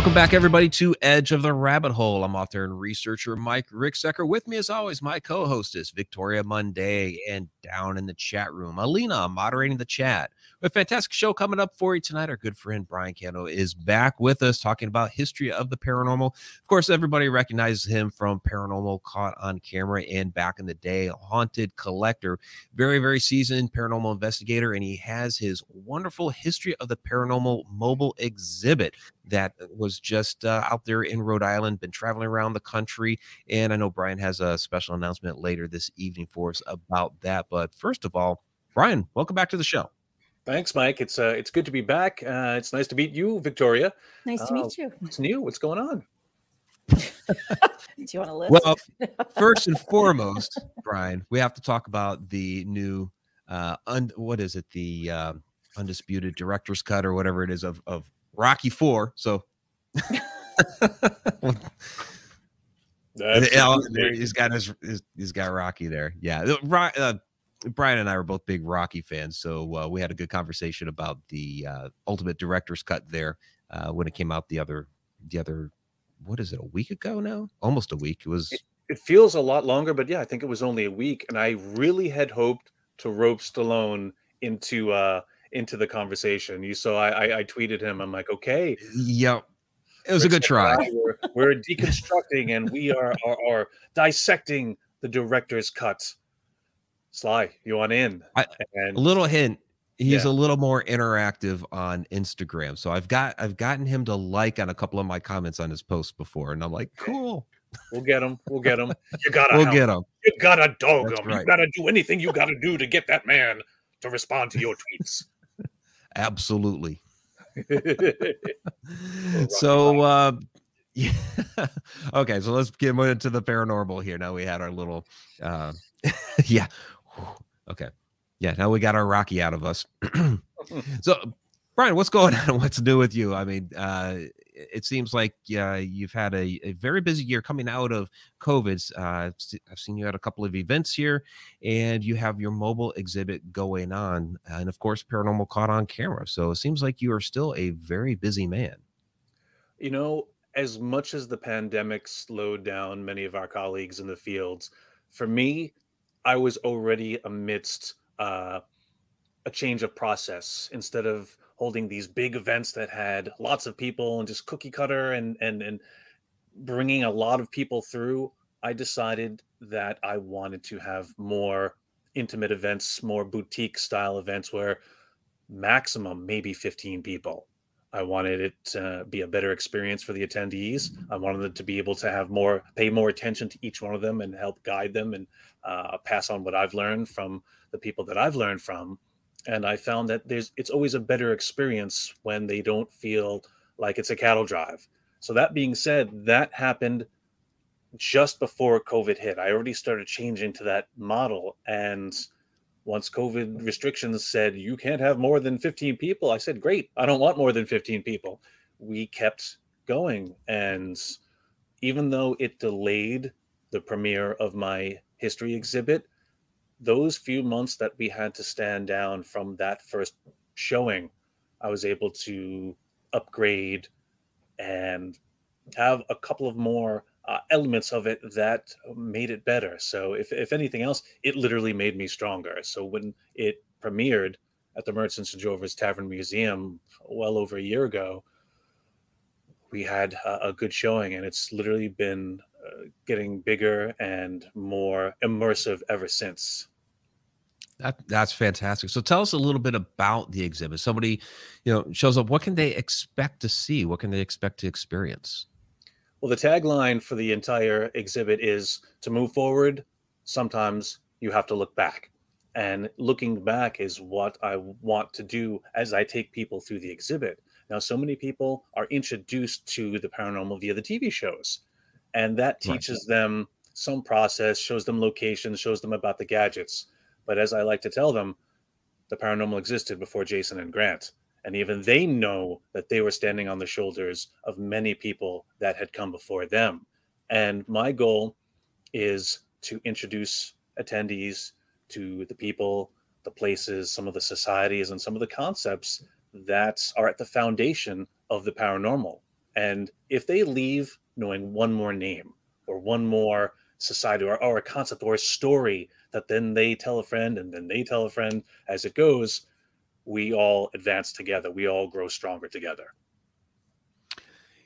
Welcome back, everybody, to Edge of the Rabbit Hole. I'm author and researcher Mike Ricksecker. With me, as always, my co hostess, Victoria Monday, and down in the chat room, Alina moderating the chat. A fantastic show coming up for you tonight. Our good friend Brian Cano is back with us talking about history of the paranormal. Of course, everybody recognizes him from Paranormal Caught on Camera and back in the day, Haunted Collector. Very, very seasoned paranormal investigator, and he has his wonderful history of the paranormal mobile exhibit that was just uh, out there in Rhode Island, been traveling around the country. And I know Brian has a special announcement later this evening for us about that. But first of all, Brian, welcome back to the show. Thanks, Mike. It's uh, it's good to be back. Uh, it's nice to meet you, Victoria. Nice to Uh, meet you. What's new? What's going on? Do you want to list? Well, first and foremost, Brian, we have to talk about the new uh un- what is it? The uh, undisputed director's cut or whatever it is of of Rocky 4. So That's Yeah, he's got his, his he's got Rocky there. Yeah, the- uh, Brian and I were both big Rocky fans, so uh, we had a good conversation about the uh, Ultimate Director's Cut there uh, when it came out the other the other what is it a week ago now? Almost a week. It was It feels a lot longer, but yeah, I think it was only a week, and I really had hoped to rope Stallone into uh into the conversation. You saw, I I, I tweeted him. I'm like, okay, yep. it was a good try. "Ah, We're, we're deconstructing and we are, are are dissecting the director's cut. Sly, you want in? I- and A little hint. He's Yeah. a little more interactive on Instagram, so I've got I've gotten him to like on a couple of my comments on his posts before, and I'm like, cool, we'll get him. We'll get him. You gotta we'll help get him. You gotta dog That's him. right. You gotta do anything you gotta do to get that man to respond to your tweets. Absolutely. So uh yeah okay so let's get into the paranormal here now we had our little uh yeah. Okay. Yeah now we got our rocky out of us. So brian what's going on? What's new with you? I mean uh it seems like uh, you've had a, a very busy year coming out of covid. Uh, I've se- i've seen you at a couple of events here and you have your mobile exhibit going on and of course paranormal caught on camera. So it seems like you are still a very busy man. You know, as much as the pandemic slowed down many of our colleagues in the fields, for me, I was already amidst uh, a change of process. Instead of holding these big events that had lots of people and just cookie cutter and and and bringing a lot of people through, I decided that I wanted to have more intimate events, more boutique style events where maximum maybe 15 people. I wanted it to be a better experience for the attendees. I wanted them to be able to have more, pay more attention to each one of them and help guide them and uh, pass on what I've learned from the people that I've learned from. And I found that there's, it's always a better experience when they don't feel like it's a cattle drive. So that being said, that happened just before COVID hit. I already started changing to that model. And once COVID restrictions said you can't have more than 15 people, I said, great, I don't want more than 15 people. We kept going. And even though it delayed the premiere of my history exhibit, those few months that we had to stand down from that first showing, I was able to upgrade and have a couple of more uh, elements of it that made it better. So, if, if anything else, it literally made me stronger. So, when it premiered at the Merchants and Drovers Tavern Museum well over a year ago, we had a, a good showing, and it's literally been uh, getting bigger and more immersive ever since. That that's fantastic. So tell us a little bit about the exhibit. Somebody, you know, shows up. What can they expect to see? What can they expect to experience? Well, the tagline for the entire exhibit is to move forward, sometimes you have to look back. And looking back is what I want to do as I take people through the exhibit. Now, so many people are introduced to the paranormal via the TV shows, and that Right. teaches them some process, shows them locations, shows them about the gadgets. But as I like to tell them, the paranormal existed before Jason and Grant. And even they know that they were standing on the shoulders of many people that had come before them. And my goal is to introduce attendees to the people, the places, some of the societies, and some of the concepts that are at the foundation of the paranormal. And if they leave knowing one more name or one more society or, or a concept or a story that then they tell a friend and then they tell a friend as it goes, we all advance together. We all grow stronger together.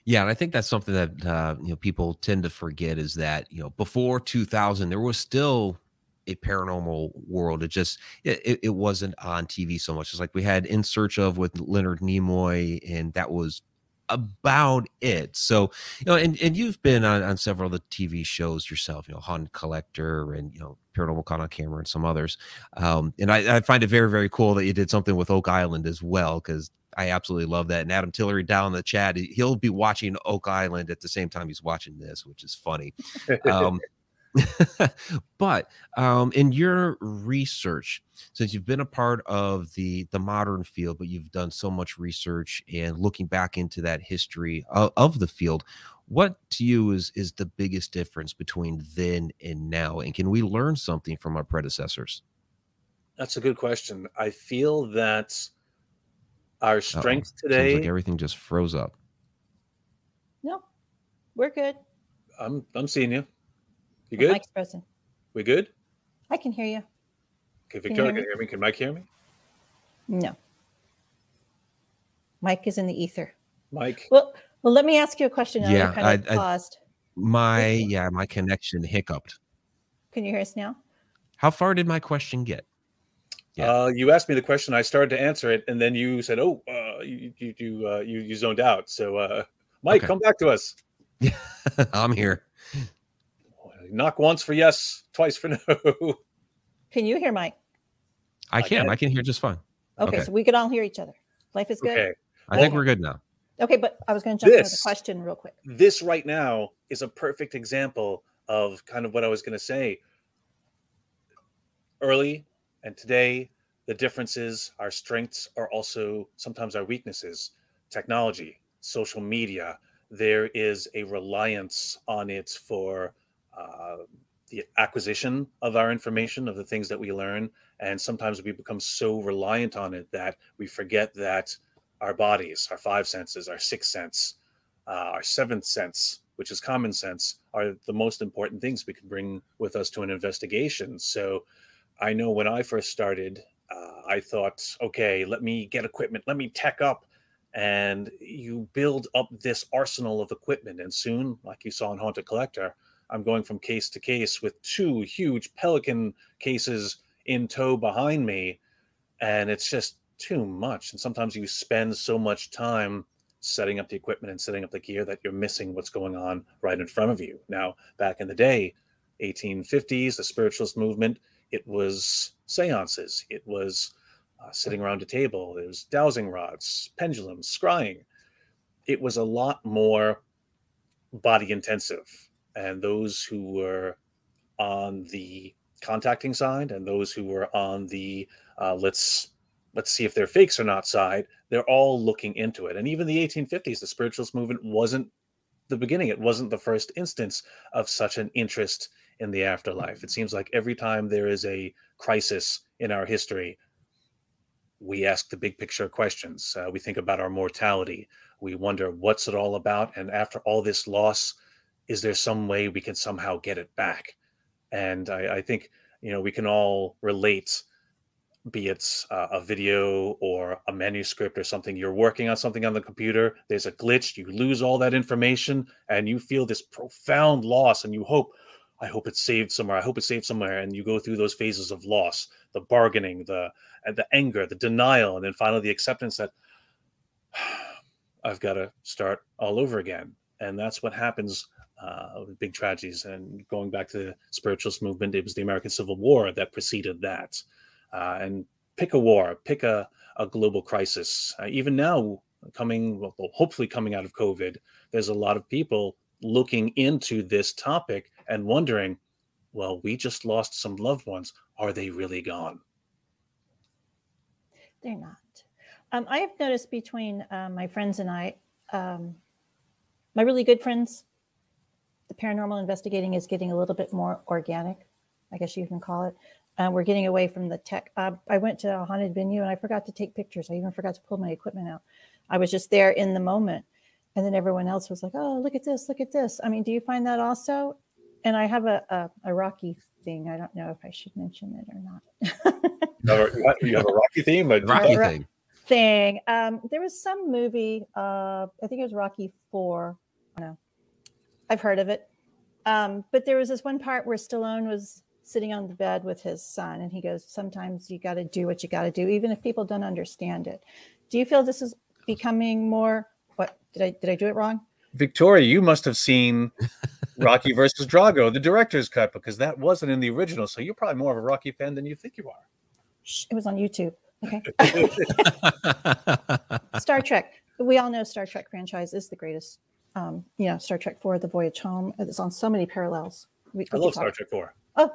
Yeah, and I think that's something that uh, you know people tend to forget is that you know before 2000 there was still a paranormal world. It just it, it wasn't on TV so much. It's like we had In Search of with Leonard Nimoy, and that was about it. So, you know, and, and you've been on, on several of the TV shows yourself, you know, Haunted Collector and, you know, Paranormal Caught on Camera and some others. Um, and I, I find it very, very cool that you did something with Oak Island as well, because I absolutely love that. And Adam Tillery down in the chat, he'll be watching Oak Island at the same time he's watching this, which is funny. Um, but um, in your research, since you've been a part of the the modern field, but you've done so much research and looking back into that history of, of the field, what to you is is the biggest difference between then and now? And can we learn something from our predecessors? That's a good question. I feel that our strength Uh-oh. today. Seems like everything just froze up. No, we're good. I'm I'm seeing you. You good? Mike's present. We good? I can hear you. Okay, Victoria, can you hear me? Can Mike hear me? No. Mike is in the ether. Mike. Well, well, let me ask you a question. yeah, kind of I, paused. my yeah, my connection hiccuped. Can you hear us now? How far did my question get? Yeah. Uh, you asked me the question. I started to answer it, and then you said, "Oh, uh, you you you, uh, you you zoned out." So, uh, Mike, okay. come back to us. Yeah, I'm here. Knock once for yes, twice for no. Can you hear Mike? I can. I can hear just fine. Okay, okay, so we can all hear each other. Life is good. Okay. I think we're good now. Okay, but I was going to jump this, into the question real quick. This right now is a perfect example of kind of what I was going to say. Early and today, the differences, our strengths are also sometimes our weaknesses. Technology, social media, there is a reliance on it for uh, the acquisition of our information, of the things that we learn. And sometimes we become so reliant on it that we forget that our bodies, our five senses, our sixth sense, uh, our seventh sense, which is common sense, are the most important things we can bring with us to an investigation. So I know when I first started, uh, I thought, okay, let me get equipment, let me tech up. And you build up this arsenal of equipment. And soon, like you saw in Haunted Collector, I'm going from case to case with two huge Pelican cases in tow behind me. And it's just too much. And sometimes you spend so much time setting up the equipment and setting up the gear that you're missing what's going on right in front of you. Now, back in the day, 1850s, the spiritualist movement, it was seances, it was uh, sitting around a table, it was dowsing rods, pendulums, scrying. It was a lot more body intensive and those who were on the contacting side and those who were on the uh, let's let's see if they're fakes or not side they're all looking into it. And even the 1850s the spiritualist movement wasn't the beginning. It wasn't the first instance of such an interest in the afterlife. It seems like every time there is a crisis in our history we ask the big picture questions. Uh, we think about our mortality. We wonder what's it all about? And after all this loss is there some way we can somehow get it back? And I, I think you know we can all relate, be it uh, a video or a manuscript or something. You're working on something on the computer. There's a glitch. You lose all that information, and you feel this profound loss. And you hope, I hope it's saved somewhere. I hope it's saved somewhere. And you go through those phases of loss, the bargaining, the the anger, the denial, and then finally the acceptance that I've got to start all over again. And that's what happens uh, big tragedies. And going back to the spiritualist movement, it was the American Civil War that preceded that. Uh, and pick a war, pick a, a global crisis. Uh, even now, coming, well, hopefully coming out of COVID, there's a lot of people looking into this topic and wondering, well, we just lost some loved ones. Are they really gone? They're not. Um, I have noticed between uh, my friends and I, um, my really good friends, the paranormal investigating is getting a little bit more organic, I guess you can call it. Uh, we're getting away from the tech. Uh, I went to a haunted venue and I forgot to take pictures. I even forgot to pull my equipment out. I was just there in the moment. and then everyone else was like, "Oh, look at this! Look at this!" I mean, do you find that also? And I have a a, a Rocky thing. I don't know if I should mention it or not. you have a Rocky theme, a Rocky thing. Thing. Um, there was some movie. Uh, I think it was Rocky Four. I don't know. I've heard of it. Um, but there was this one part where Stallone was sitting on the bed with his son, and he goes, "Sometimes you got to do what you got to do, even if people don't understand it." Do you feel this is becoming more? What did I did I do it wrong? Victoria, you must have seen Rocky versus Drago, the director's cut, because that wasn't in the original. So you're probably more of a Rocky fan than you think you are. It was on YouTube. Okay. Star Trek. We all know Star Trek franchise is the greatest. Um, you know, Star Trek Four, The Voyage Home. It's on so many parallels. We, I love Star Trek Four. Oh,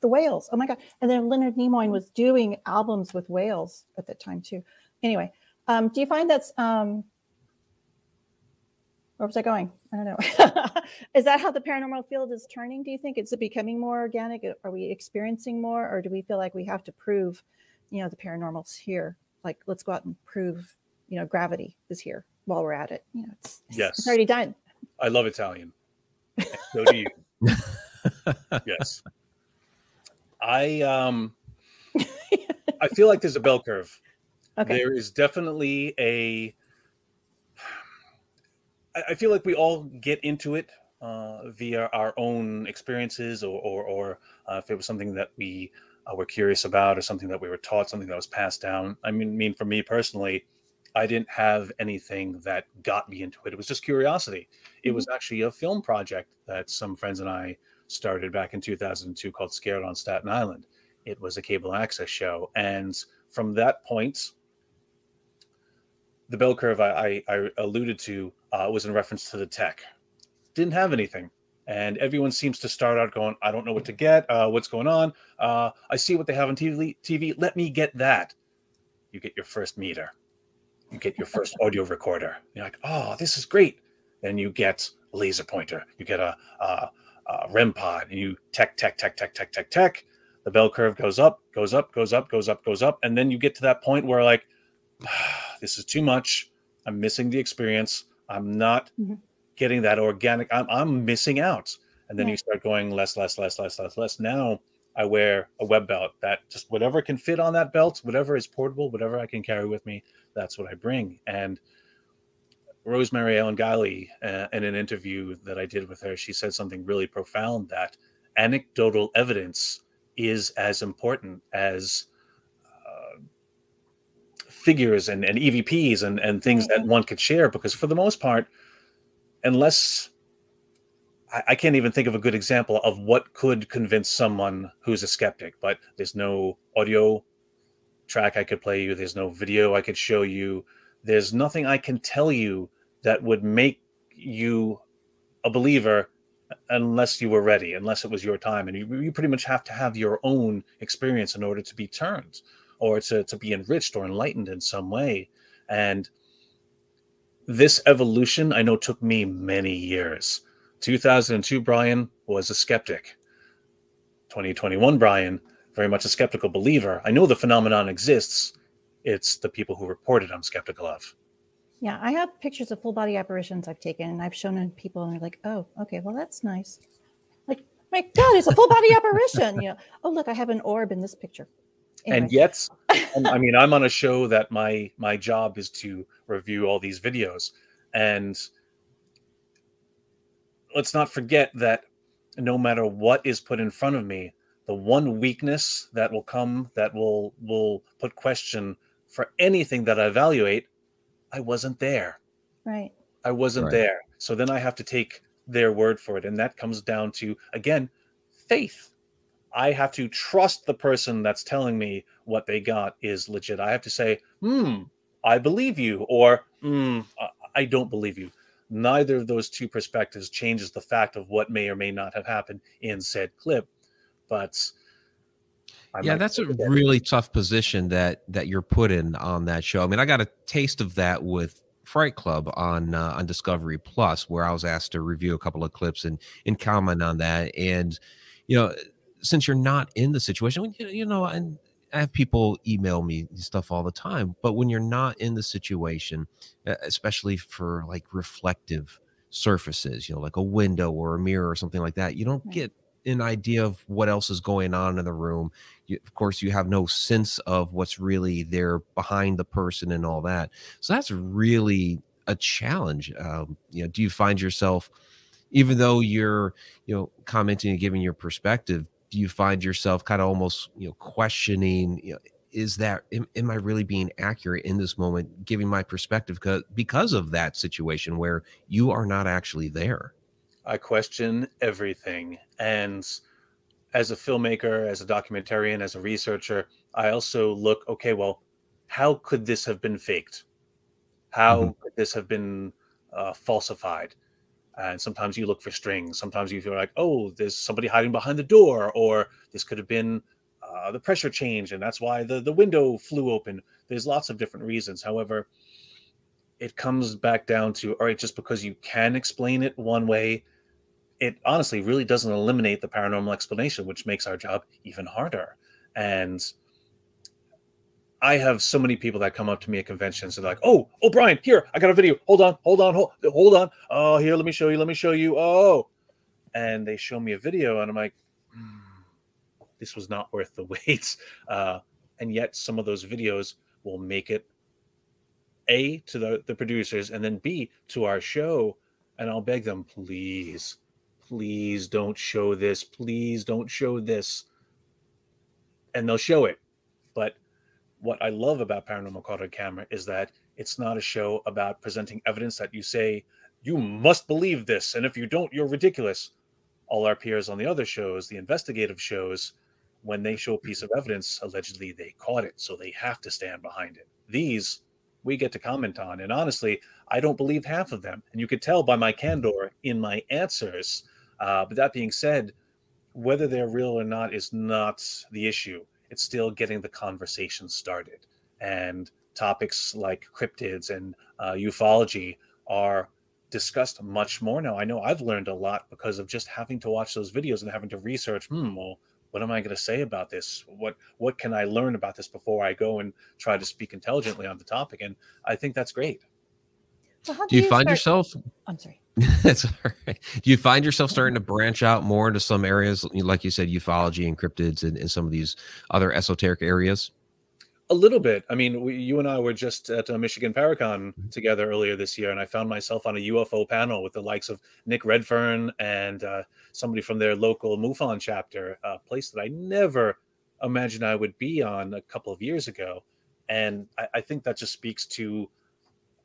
the whales. Oh my God. And then Leonard Nimoy was doing albums with whales at that time too. Anyway, um, do you find that's um, where was I going? I don't know. is that how the paranormal field is turning? Do you think it's becoming more organic? Are we experiencing more, or do we feel like we have to prove, you know, the paranormal's here? Like, let's go out and prove, you know, gravity is here while we're at it. You know, it's, yes, it's already done. I love Italian. So do you. yes. I um I feel like there's a bell curve. Okay. There is definitely a I feel like we all get into it uh, via our own experiences, or or, or uh, if it was something that we uh, were curious about, or something that we were taught, something that was passed down. I mean, mean for me personally, I didn't have anything that got me into it. It was just curiosity. It mm-hmm. was actually a film project that some friends and I started back in 2002 called Scared on Staten Island. It was a cable access show, and from that point, the bell curve I, I, I alluded to uh, was in reference to the tech. Didn't have anything. And everyone seems to start out going, I don't know what to get. Uh, what's going on? Uh, I see what they have on TV, TV. Let me get that. You get your first meter. You get your first audio recorder. You're like, oh, this is great. Then you get a laser pointer. You get a, a, a REM pod, and you tech, tech, tech, tech, tech, tech, tech. The bell curve goes up, goes up, goes up, goes up, goes up, and then you get to that point where like, this is too much. I'm missing the experience. I'm not mm-hmm. getting that organic. I'm, I'm missing out. And then yeah. you start going less, less, less, less, less, less. Now I wear a web belt that just whatever can fit on that belt, whatever is portable, whatever I can carry with me, that's what I bring. And Rosemary Ellen Guiley, uh, in an interview that I did with her, she said something really profound that anecdotal evidence is as important as figures and, and EVPs and, and things that one could share because for the most part, unless I, I can't even think of a good example of what could convince someone who's a skeptic, but there's no audio track I could play you, there's no video I could show you, there's nothing I can tell you that would make you a believer unless you were ready, unless it was your time. And you, you pretty much have to have your own experience in order to be turned or to, to be enriched or enlightened in some way. And this evolution, I know, took me many years. 2002, Brian was a skeptic. 2021, Brian, very much a skeptical believer. I know the phenomenon exists. It's the people who report it I'm skeptical of. Yeah, I have pictures of full body apparitions I've taken and I've shown them people and they're like, oh, okay, well, that's nice. Like, my God, it's a full body apparition. You know, oh, look, I have an orb in this picture anyway. and yet i mean i'm on a show that my my job is to review all these videos and let's not forget that no matter what is put in front of me the one weakness that will come that will will put question for anything that i evaluate i wasn't there right i wasn't right. there so then i have to take their word for it and that comes down to again faith I have to trust the person that's telling me what they got is legit. I have to say, hmm, I believe you, or hmm, I don't believe you. Neither of those two perspectives changes the fact of what may or may not have happened in said clip. But I yeah, that's a really tough position that that you're put in on that show. I mean, I got a taste of that with Fright Club on uh, on Discovery Plus, where I was asked to review a couple of clips and and comment on that. And you know, since you're not in the situation, you know, and I have people email me stuff all the time, but when you're not in the situation, especially for like reflective surfaces, you know, like a window or a mirror or something like that, you don't Right. get an idea of what else is going on in the room. You, of course, you have no sense of what's really there behind the person and all that. So that's really a challenge. Um, you know, do you find yourself, even though you're, you know, commenting and giving your perspective, do you find yourself kind of almost, you know, questioning, you know, is that am, am I really being accurate in this moment, giving my perspective because because of that situation where you are not actually there? I question everything. And as a filmmaker, as a documentarian, as a researcher, I also look, okay, well, how could this have been faked? How Mhm. could this have been uh, falsified? And sometimes you look for strings. Sometimes you feel like, oh, there's somebody hiding behind the door, or this could have been uh, the pressure change, and that's why the, the window flew open. There's lots of different reasons. However, it comes back down to all right, just because you can explain it one way, it honestly really doesn't eliminate the paranormal explanation, which makes our job even harder. And I have so many people that come up to me at conventions and they're like, "Oh, oh, Brian, here, I got a video. Hold on, hold on, hold, hold on. Oh, here, let me show you. Let me show you. Oh," and they show me a video, and I'm like, "Hmm, "This was not worth the wait." Uh, and yet, some of those videos will make it a to the the producers, and then b to our show, and I'll beg them, please, please don't show this. Please don't show this, and they'll show it, what I love about Paranormal Caught on Camera is that it's not a show about presenting evidence that you say, you must believe this. And if you don't, you're ridiculous. All our peers on the other shows, the investigative shows, when they show a piece of evidence, allegedly they caught it. So they have to stand behind it. These we get to comment on. And honestly, I don't believe half of them. And you could tell by my candor in my answers. Uh, but that being said, whether they're real or not is not the issue it's still getting the conversation started. And topics like cryptids and uh, ufology are discussed much more now. I know I've learned a lot because of just having to watch those videos and having to research. Hmm, well, what am I going to say about this? What what can I learn about this before I go and try to speak intelligently on the topic? And I think that's great. So how Do you find start- yourself I'm sorry. That's all right. Do you find yourself starting to branch out more into some areas, like you said, ufology and cryptids and, and some of these other esoteric areas? A little bit. I mean, we, you and I were just at uh, Michigan Paracon together earlier this year, and I found myself on a UFO panel with the likes of Nick Redfern and uh, somebody from their local MUFON chapter, a place that I never imagined I would be on a couple of years ago. And I, I think that just speaks to,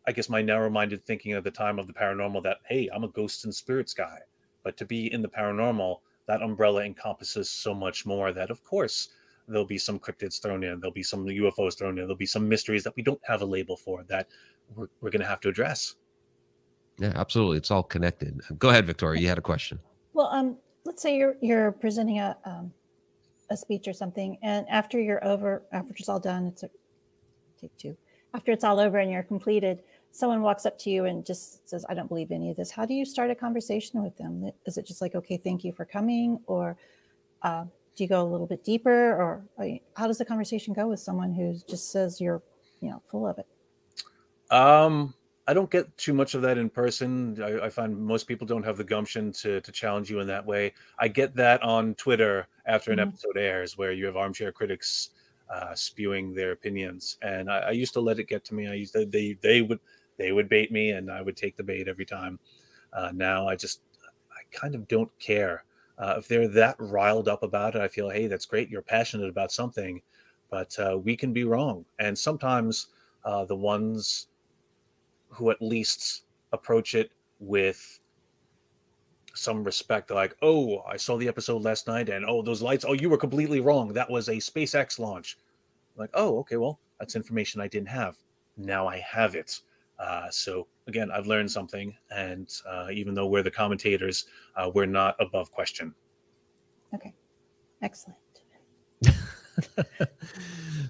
I guess, my narrow minded thinking at the time of the paranormal that, hey, I'm a ghosts and spirits guy. But to be in the paranormal, that umbrella encompasses so much more that, of course, there'll be some cryptids thrown in, there'll be some UFOs thrown in, there'll be some mysteries that we don't have a label for that we're, we're going to have to address. Yeah, absolutely. It's all connected. Go ahead, Victoria. You had a question. Well, um, let's say you're you're presenting a um, a speech or something, and after you're over, after it's all done, it's a take two. After it's all over and you're completed, someone walks up to you and just says, "I don't believe any of this." How do you start a conversation with them? Is it just like, "Okay, thank you for coming," or uh, do you go a little bit deeper, or I mean, how does the conversation go with someone who just says you're, you know, full of it? Um, I don't get too much of that in person. I, I find most people don't have the gumption to to challenge you in that way. I get that on Twitter after an Mhm. episode airs, where you have armchair critics uh, spewing their opinions, and I, I used to let it get to me. I used to, they they would they would bait me, and I would take the bait every time. Uh, now I just I kind of don't care. Uh, if they're that riled up about it, I feel, hey, that's great. You're passionate about something, but uh, we can be wrong, and sometimes uh, the ones who at least approach it with some respect like oh i saw the episode last night and oh those lights oh you were completely wrong that was a spacex launch like oh okay well that's information i didn't have now i have it uh, so again i've learned something and uh, even though we're the commentators uh, we're not above question Okay, excellent.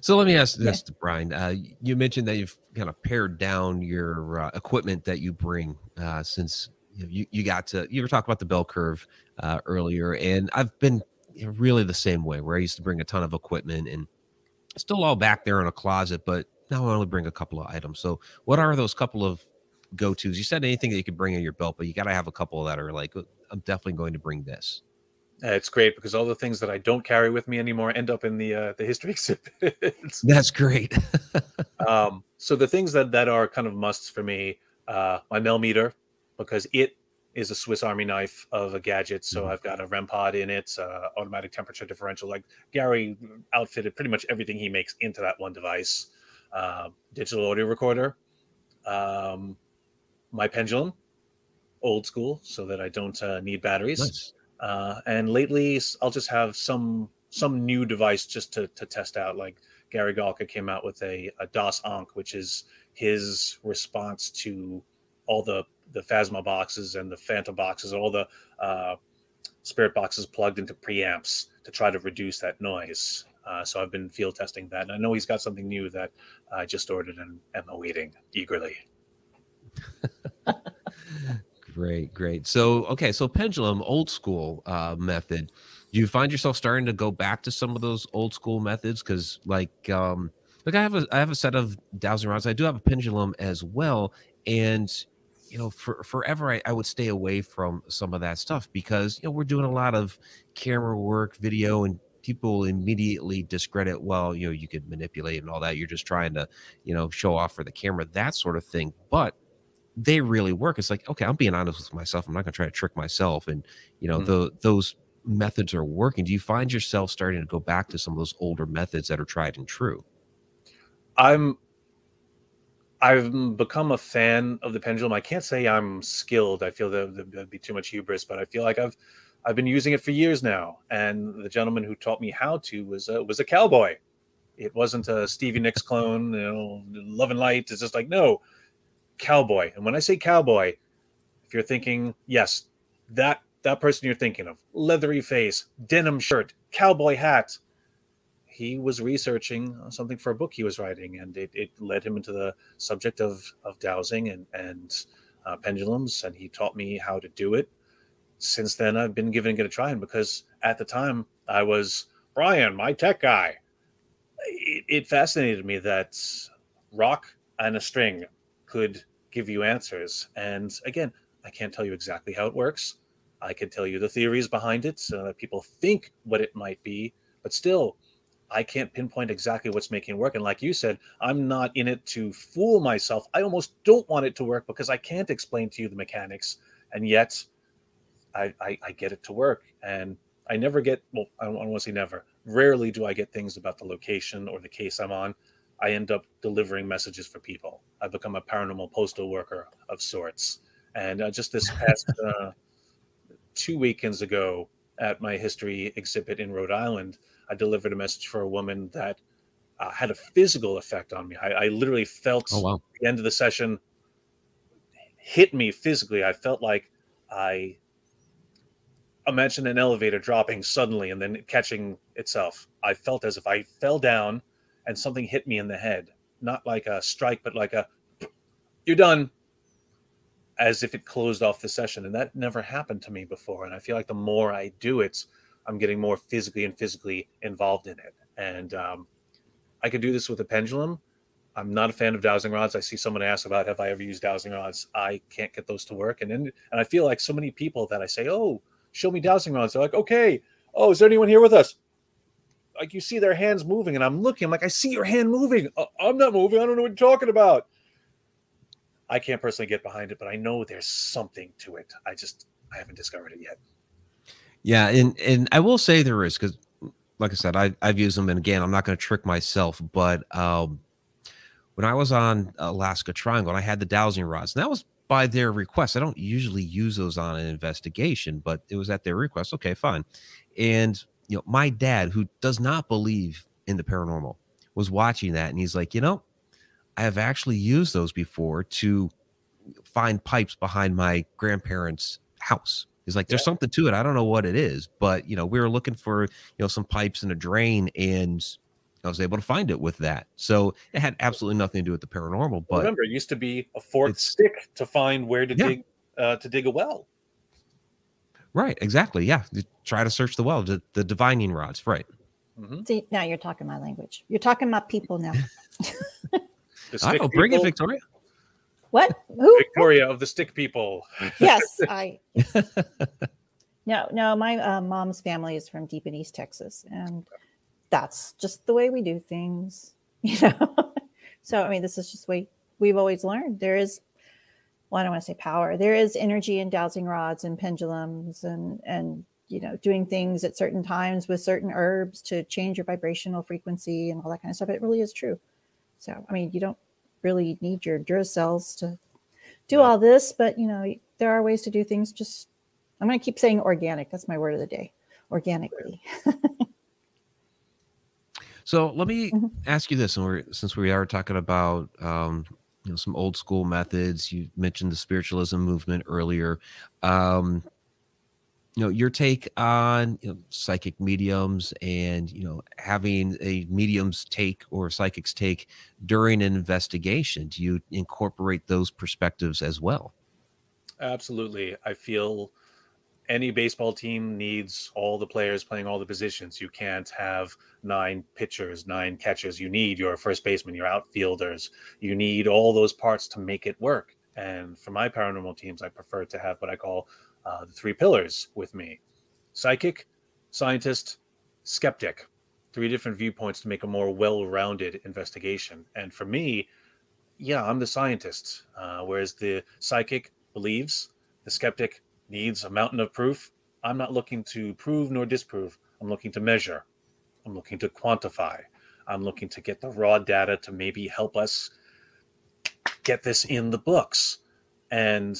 so let me ask this, Brian. Uh, you mentioned that you've kind of pared down your uh, equipment that you bring uh, since you, know, you you got to. You were talking about the bell curve uh, earlier, and I've been really the same way. Where I used to bring a ton of equipment and still all back there in a closet, but now I only bring a couple of items. So, what are those couple of go tos? You said anything that you could bring in your belt, but you got to have a couple that are like, I'm definitely going to bring this. Uh, it's great because all the things that I don't carry with me anymore end up in the uh, the history exhibit. That's great. um, so the things that that are kind of musts for me, uh, my mel meter, because it is a Swiss Army knife of a gadget. So mm-hmm. I've got a REM pod in it, uh, automatic temperature differential. Like Gary outfitted pretty much everything he makes into that one device. Uh, digital audio recorder, um, my pendulum, old school, so that I don't uh, need batteries. Nice. Uh, and lately, I'll just have some some new device just to to test out. Like Gary Galka came out with a, a DOS Ankh, which is his response to all the the Phasma boxes and the Phantom boxes, all the uh, Spirit boxes plugged into preamps to try to reduce that noise. Uh, so I've been field testing that. And I know he's got something new that I just ordered and am awaiting eagerly. Great, great. So, okay, so pendulum, old school uh, method. Do you find yourself starting to go back to some of those old school methods? Because, like, um, like I have a I have a set of dowsing rods. I do have a pendulum as well, and you know, for forever I, I would stay away from some of that stuff because you know we're doing a lot of camera work, video, and people immediately discredit. Well, you know, you could manipulate and all that. You're just trying to, you know, show off for the camera, that sort of thing. But they really work. It's like, okay, I'm being honest with myself. I'm not going to try to trick myself. And, you know, mm-hmm. the, those methods are working. Do you find yourself starting to go back to some of those older methods that are tried and true? I'm, I've become a fan of the pendulum. I can't say I'm skilled. I feel that that'd be too much hubris, but I feel like I've, I've been using it for years now. And the gentleman who taught me how to was a, was a cowboy. It wasn't a Stevie Nicks clone, you know, love and light. It's just like, no, cowboy. And when I say cowboy, if you're thinking, yes, that that person you're thinking of, leathery face, denim shirt, cowboy hat, he was researching something for a book he was writing, and it, it led him into the subject of of dowsing and and uh, pendulums, and he taught me how to do it. Since then, I've been giving it a try, and because at the time I was Brian, my tech guy, it, it fascinated me that rock and a string could give you answers. And again, I can't tell you exactly how it works. I can tell you the theories behind it so that people think what it might be, but still, I can't pinpoint exactly what's making it work. And like you said, I'm not in it to fool myself. I almost don't want it to work because I can't explain to you the mechanics. And yet, I, I, I get it to work. And I never get, well, I don't, I don't want to say never. Rarely do I get things about the location or the case I'm on. I end up delivering messages for people. I become a paranormal postal worker of sorts. And uh, just this past uh, two weekends ago at my history exhibit in Rhode Island, I delivered a message for a woman that uh, had a physical effect on me. I, I literally felt oh, wow. the end of the session hit me physically. I felt like I imagine an elevator dropping suddenly and then catching itself. I felt as if I fell down and something hit me in the head, not like a strike, but like a you're done, as if it closed off the session. And that never happened to me before. And I feel like the more I do it, I'm getting more physically and physically involved in it. And um, I could do this with a pendulum. I'm not a fan of dowsing rods. I see someone ask about have I ever used dowsing rods. I can't get those to work. And and I feel like so many people that I say, oh, show me dowsing rods. They're like, okay. Oh, is there anyone here with us? like you see their hands moving, and I'm looking. I'm like, I see your hand moving. Uh, I'm not moving. I don't know what you're talking about. I can't personally get behind it, but I know there's something to it. I just I haven't discovered it yet. Yeah, and and I will say there is because, like I said, I I've used them, and again, I'm not going to trick myself, but um, when I was on Alaska Triangle, and I had the dowsing rods, and that was by their request. I don't usually use those on an investigation, but it was at their request. Okay, fine. And you know, my dad, who does not believe in the paranormal, was watching that and he's like, you know, I have actually used those before to find pipes behind my grandparents' house. He's like, there's yeah. something to it. I don't know what it is, but you know, we were looking for you know some pipes in a drain, and I was able to find it with that. So it had absolutely nothing to do with the paranormal. But remember, it used to be a forked stick to find where to yeah. dig uh, to dig a well. Right. Exactly. Yeah. You try to search the well, the, the divining rods. Right. Mhm. See, now you're talking my language. You're talking my people now. I stick don't bring it, Victoria. what? Who? Victoria of the stick people. yes, I. No, no, my uh, mom's family is from deep in East Texas, and that's just the way we do things, you know. so, I mean, this is just the way we've always learned. There is, well, I don't want to say power. There is energy in dowsing rods and pendulums, and and you know, doing things at certain times with certain herbs to change your vibrational frequency and all that kind of stuff. It really is true. So, I mean, you don't really need your Duracells to do all this, but you know, there are ways to do things just I'm going to keep saying organic. That's my word of the day. Organically. So let me Mhm. ask you this, and we're, since we are talking about um, you know some old school methods, you mentioned the spiritualism movement earlier. Um, you know your take on you know, psychic mediums and you know having a medium's take or psychic's take during an investigation. Do you incorporate those perspectives as well? Absolutely. I feel any baseball team needs all the players playing all the positions. You can't have nine pitchers, nine catchers. You need your first baseman, your outfielders. You need all those parts to make it work. And for my paranormal teams, I prefer to have what I call uh, the three pillars with me psychic, scientist, skeptic. Three different viewpoints to make a more well rounded investigation. And for me, yeah, I'm the scientist, uh, whereas the psychic believes, the skeptic needs a mountain of proof. I'm not looking to prove nor disprove. I'm looking to measure. I'm looking to quantify. I'm looking to get the raw data to maybe help us get this in the books. And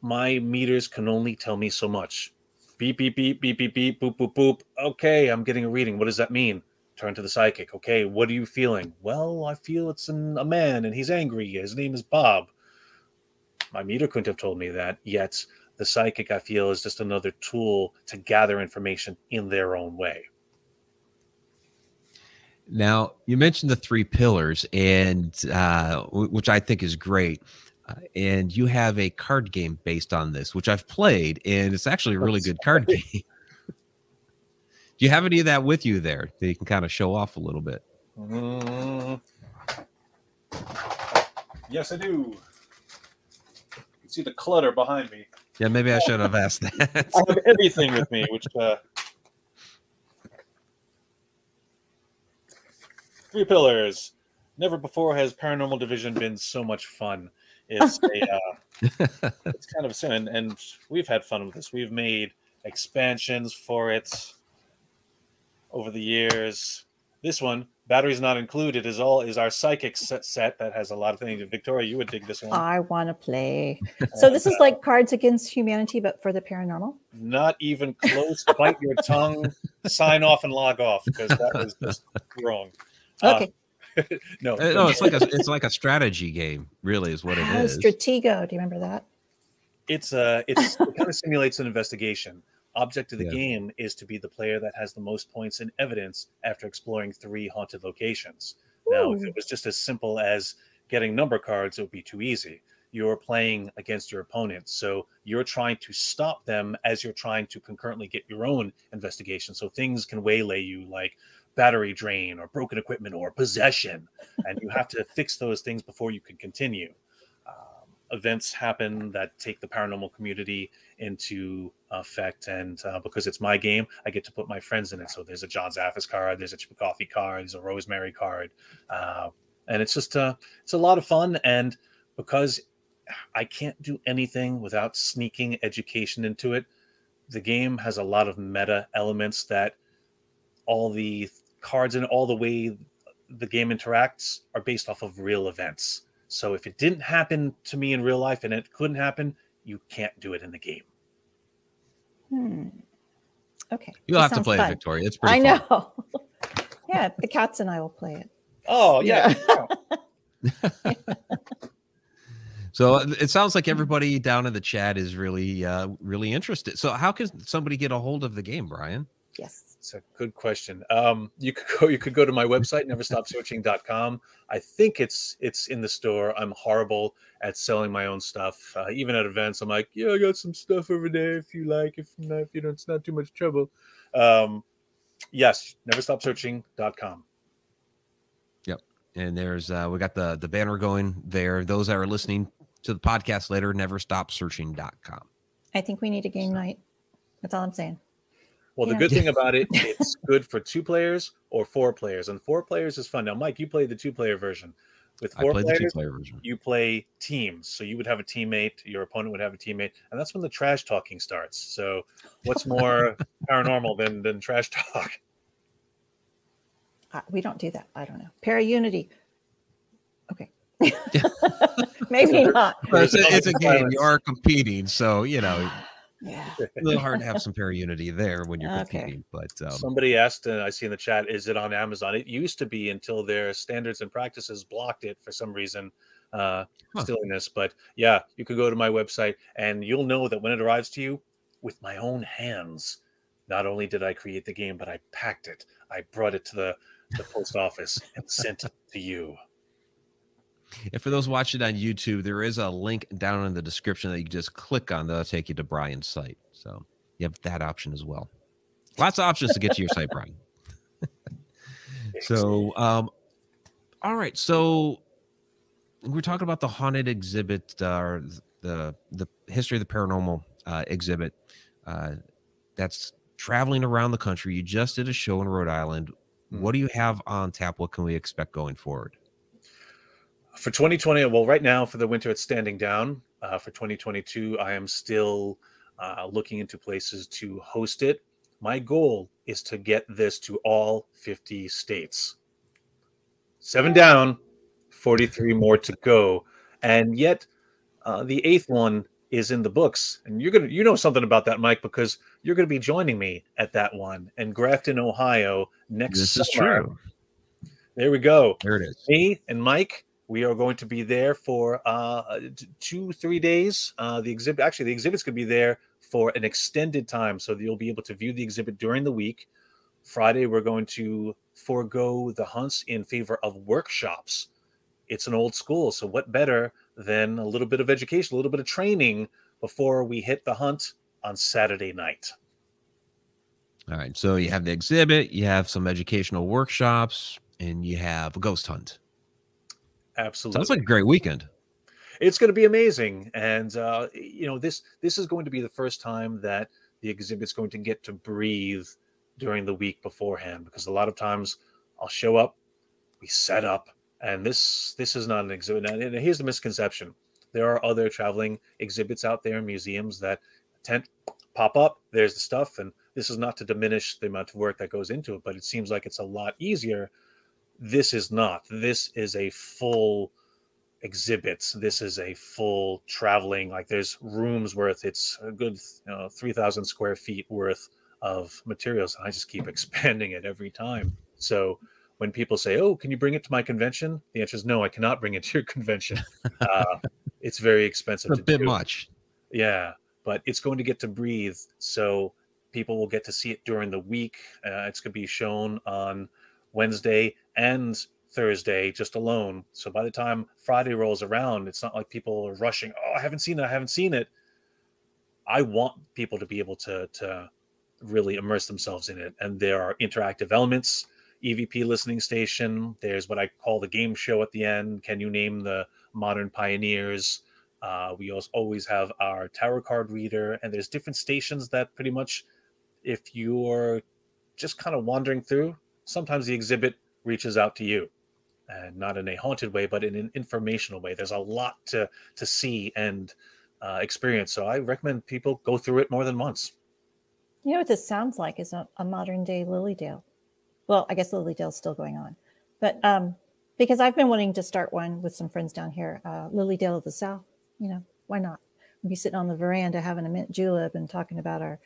my meters can only tell me so much. Beep, beep, beep, beep, beep, beep, boop, boop, boop. Okay, I'm getting a reading. What does that mean? Turn to the psychic. Okay, what are you feeling? Well, I feel it's an, a man and he's angry. His name is Bob. My meter couldn't have told me that, yet the psychic, I feel, is just another tool to gather information in their own way. Now, you mentioned the three pillars, and uh, w- which I think is great. Uh, and you have a card game based on this, which I've played, and it's actually a really good card game. Do you have any of that with you there that you can kind of show off a little bit? Mm. Yes, I do. You can see the clutter behind me. Yeah, maybe I should have asked that. I have everything with me, which uh, three pillars. Never before has Paranormal Division been so much fun. It's a, uh, it's kind of sin, and, and we've had fun with this. We've made expansions for it over the years. This one, batteries not included, is all is our psychic set, set that has a lot of things. Victoria, you would dig this one. I want to play. So this is like Cards Against Humanity, but for the paranormal. not even close. Bite your tongue, sign off, and log off because that was just wrong. Uh, Okay. no, Uh, no, it's like a it's like a strategy game, really, is what it Oh, is. Stratego. Do you remember that? it's uh it's it kind of simulates an investigation. Object of the Yeah. game is to be the player that has the most points in evidence after exploring three haunted locations. Now, if it was just as simple as getting number cards, it would be too easy. You're playing against your opponent, so you're trying to stop them as you're trying to concurrently get your own investigation. So things can waylay you, like battery drain or broken equipment or possession, and you have to fix those things before you can continue. Events happen that take the paranormal community into effect, and uh, because it's my game, I get to put my friends in it. So there's a John Zaffis card, there's a Chip Coffey card, there's a Rosemary card, uh, and it's just uh, it's a lot of fun. And because I can't do anything without sneaking education into it, the game has a lot of meta elements that all the cards and all the way the game interacts are based off of real events. So if it didn't happen to me in real life and it couldn't happen, you can't do it in the game. Hmm. Okay. You'll This have to sounds play it. Victoria. It's pretty. I fun. know. yeah, the cats and I will play it. Oh yeah. So uh, it sounds like everybody down in the chat is really, uh, really interested. So how can somebody get a hold of the game, Brian? Yes. It's a good question. Um, you could go you could go to my website, neverstopsearching.com. I think it's it's in the store. I'm horrible at selling my own stuff. Uh, even at events, I'm like, yeah, I got some stuff over there if you like. If not, if you don't, it's not too much trouble. Um, Yes, neverstopsearching.com. Yep. And there's uh we got the the banner going there. Those that are listening to the podcast later, neverstopsearching.com. I think we need a game night. That's all I'm saying. Well, the Yeah. good thing about it, it's good for two players or four players, and four players is fun. Now, Mike, you played the two-player version. With four played players, player you play teams. So you would have a teammate, your opponent would have a teammate, and that's when the trash talking starts. So, what's more paranormal than than trash talk? Uh, we don't do that. I don't know. Para Unity. Okay. Maybe not. It's, a, it's a game. You are competing, so you know Yeah. a little hard to have some para unity there when you're Okay. competing. But um, Somebody asked, uh, I see in the chat, is it on Amazon? It used to be until their standards and practices blocked it for some reason, uh, Huh. silliness. But yeah, you could go to my website and you'll know that when it arrives to you with my own hands, not only did I create the game, but I packed it. I brought it to the, the post office and sent it to you. And for those watching on YouTube, there is a link down in the description that you can just click on. That'll take you to Brian's site. So you have that option as well. Lots of options to get to your site, Brian. So, um, all right. So we're talking about the haunted exhibit, uh, or the the history of the paranormal uh, exhibit. Uh, that's traveling around the country. You just did a show in Rhode Island. What do you have on tap? What can we expect going forward? For 2020 well right now for the winter it's standing down. Uh, for 2022 i am still uh, looking into places to host it. My goal is to get this to all 50 states. Seven down 43 more to go. And yet uh, the eighth one is in the books. And you're gonna you know something about that mike because you're gonna be joining me at that one in grafton ohio next This is true. there we go. There it is. me and Mike, we are going to be there for uh, two, three days. Uh, the exhibit, actually, the exhibit's going to be there for an extended time, so you'll be able to view the exhibit during the week. Friday, we're going to forego the hunts in favor of workshops. It's an old school, so what better than a little bit of education, a little bit of training before we hit the hunt on Saturday night? All right. So you have the exhibit, you have some educational workshops, and you have a ghost hunt. Absolutely. Sounds like a great weekend. it's going to be amazing and uh, you know this this is going to be the first time that the exhibit's going to get to breathe during the week beforehand because a lot of times i'll show up we set up and this this is not an exhibit and here's the misconception there are other traveling exhibits out there in museums that tent pop up there's the stuff and this is not to diminish the amount of work that goes into it but it seems like it's a lot easier this is not this is a full exhibits. This is a full traveling, like there's rooms worth, it's a good you know, 3,000 square feet worth of materials. And I just keep expanding it every time. So when people say, Oh, can you bring it to my convention? The answer is no, I cannot bring it to your convention. Uh, it's very expensive It's a to bit do. much. Yeah, but it's going to get to breathe. So people will get to see it during the week. Uh, it's going to be shown on Wednesday and Thursday just alone. So by the time Friday rolls around, it's not like people are rushing. Oh, I haven't seen it. I haven't seen it. I want people to be able to to really immerse themselves in it. And there are interactive elements. EVP listening station. There's what I call the game show at the end. Can you name the modern pioneers? Uh, we always have our tarot card reader, and there's different stations that pretty much, if you're just kind of wandering through, sometimes the exhibit reaches out to you, and not in a haunted way, but in an informational way. There's a lot to to see and uh, experience, so I recommend people go through it more than once. You know what this sounds like is a, a modern day Lilydale. Well, I guess Lilydale's still going on, but um, because I've been wanting to start one with some friends down here, uh, Lilydale of the South. You know, why not? We'd be sitting on the veranda having a mint julep and talking about our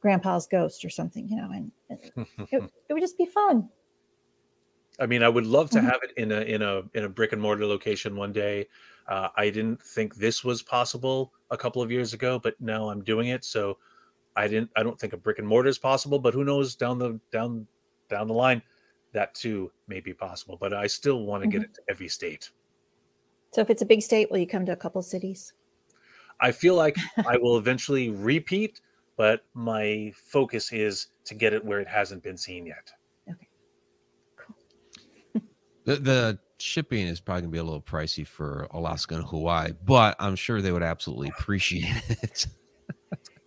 grandpa's ghost or something, you know, and, and it, it would just be fun. I mean, I would love to Mhm. have it in a in a in a brick and mortar location one day. Uh, I didn't think this was possible a couple of years ago, but now I'm doing it. So I didn't. I don't think a brick and mortar is possible, but who knows down the down down the line, that too may be possible. But I still want to get it to every state. So if it's a big state, will you come to a couple cities? I feel like I will eventually repeat, but my focus is to get it where it hasn't been seen yet. Okay. Cool. The, the shipping is probably gonna be a little pricey for Alaska and Hawaii, but I'm sure they would absolutely appreciate it.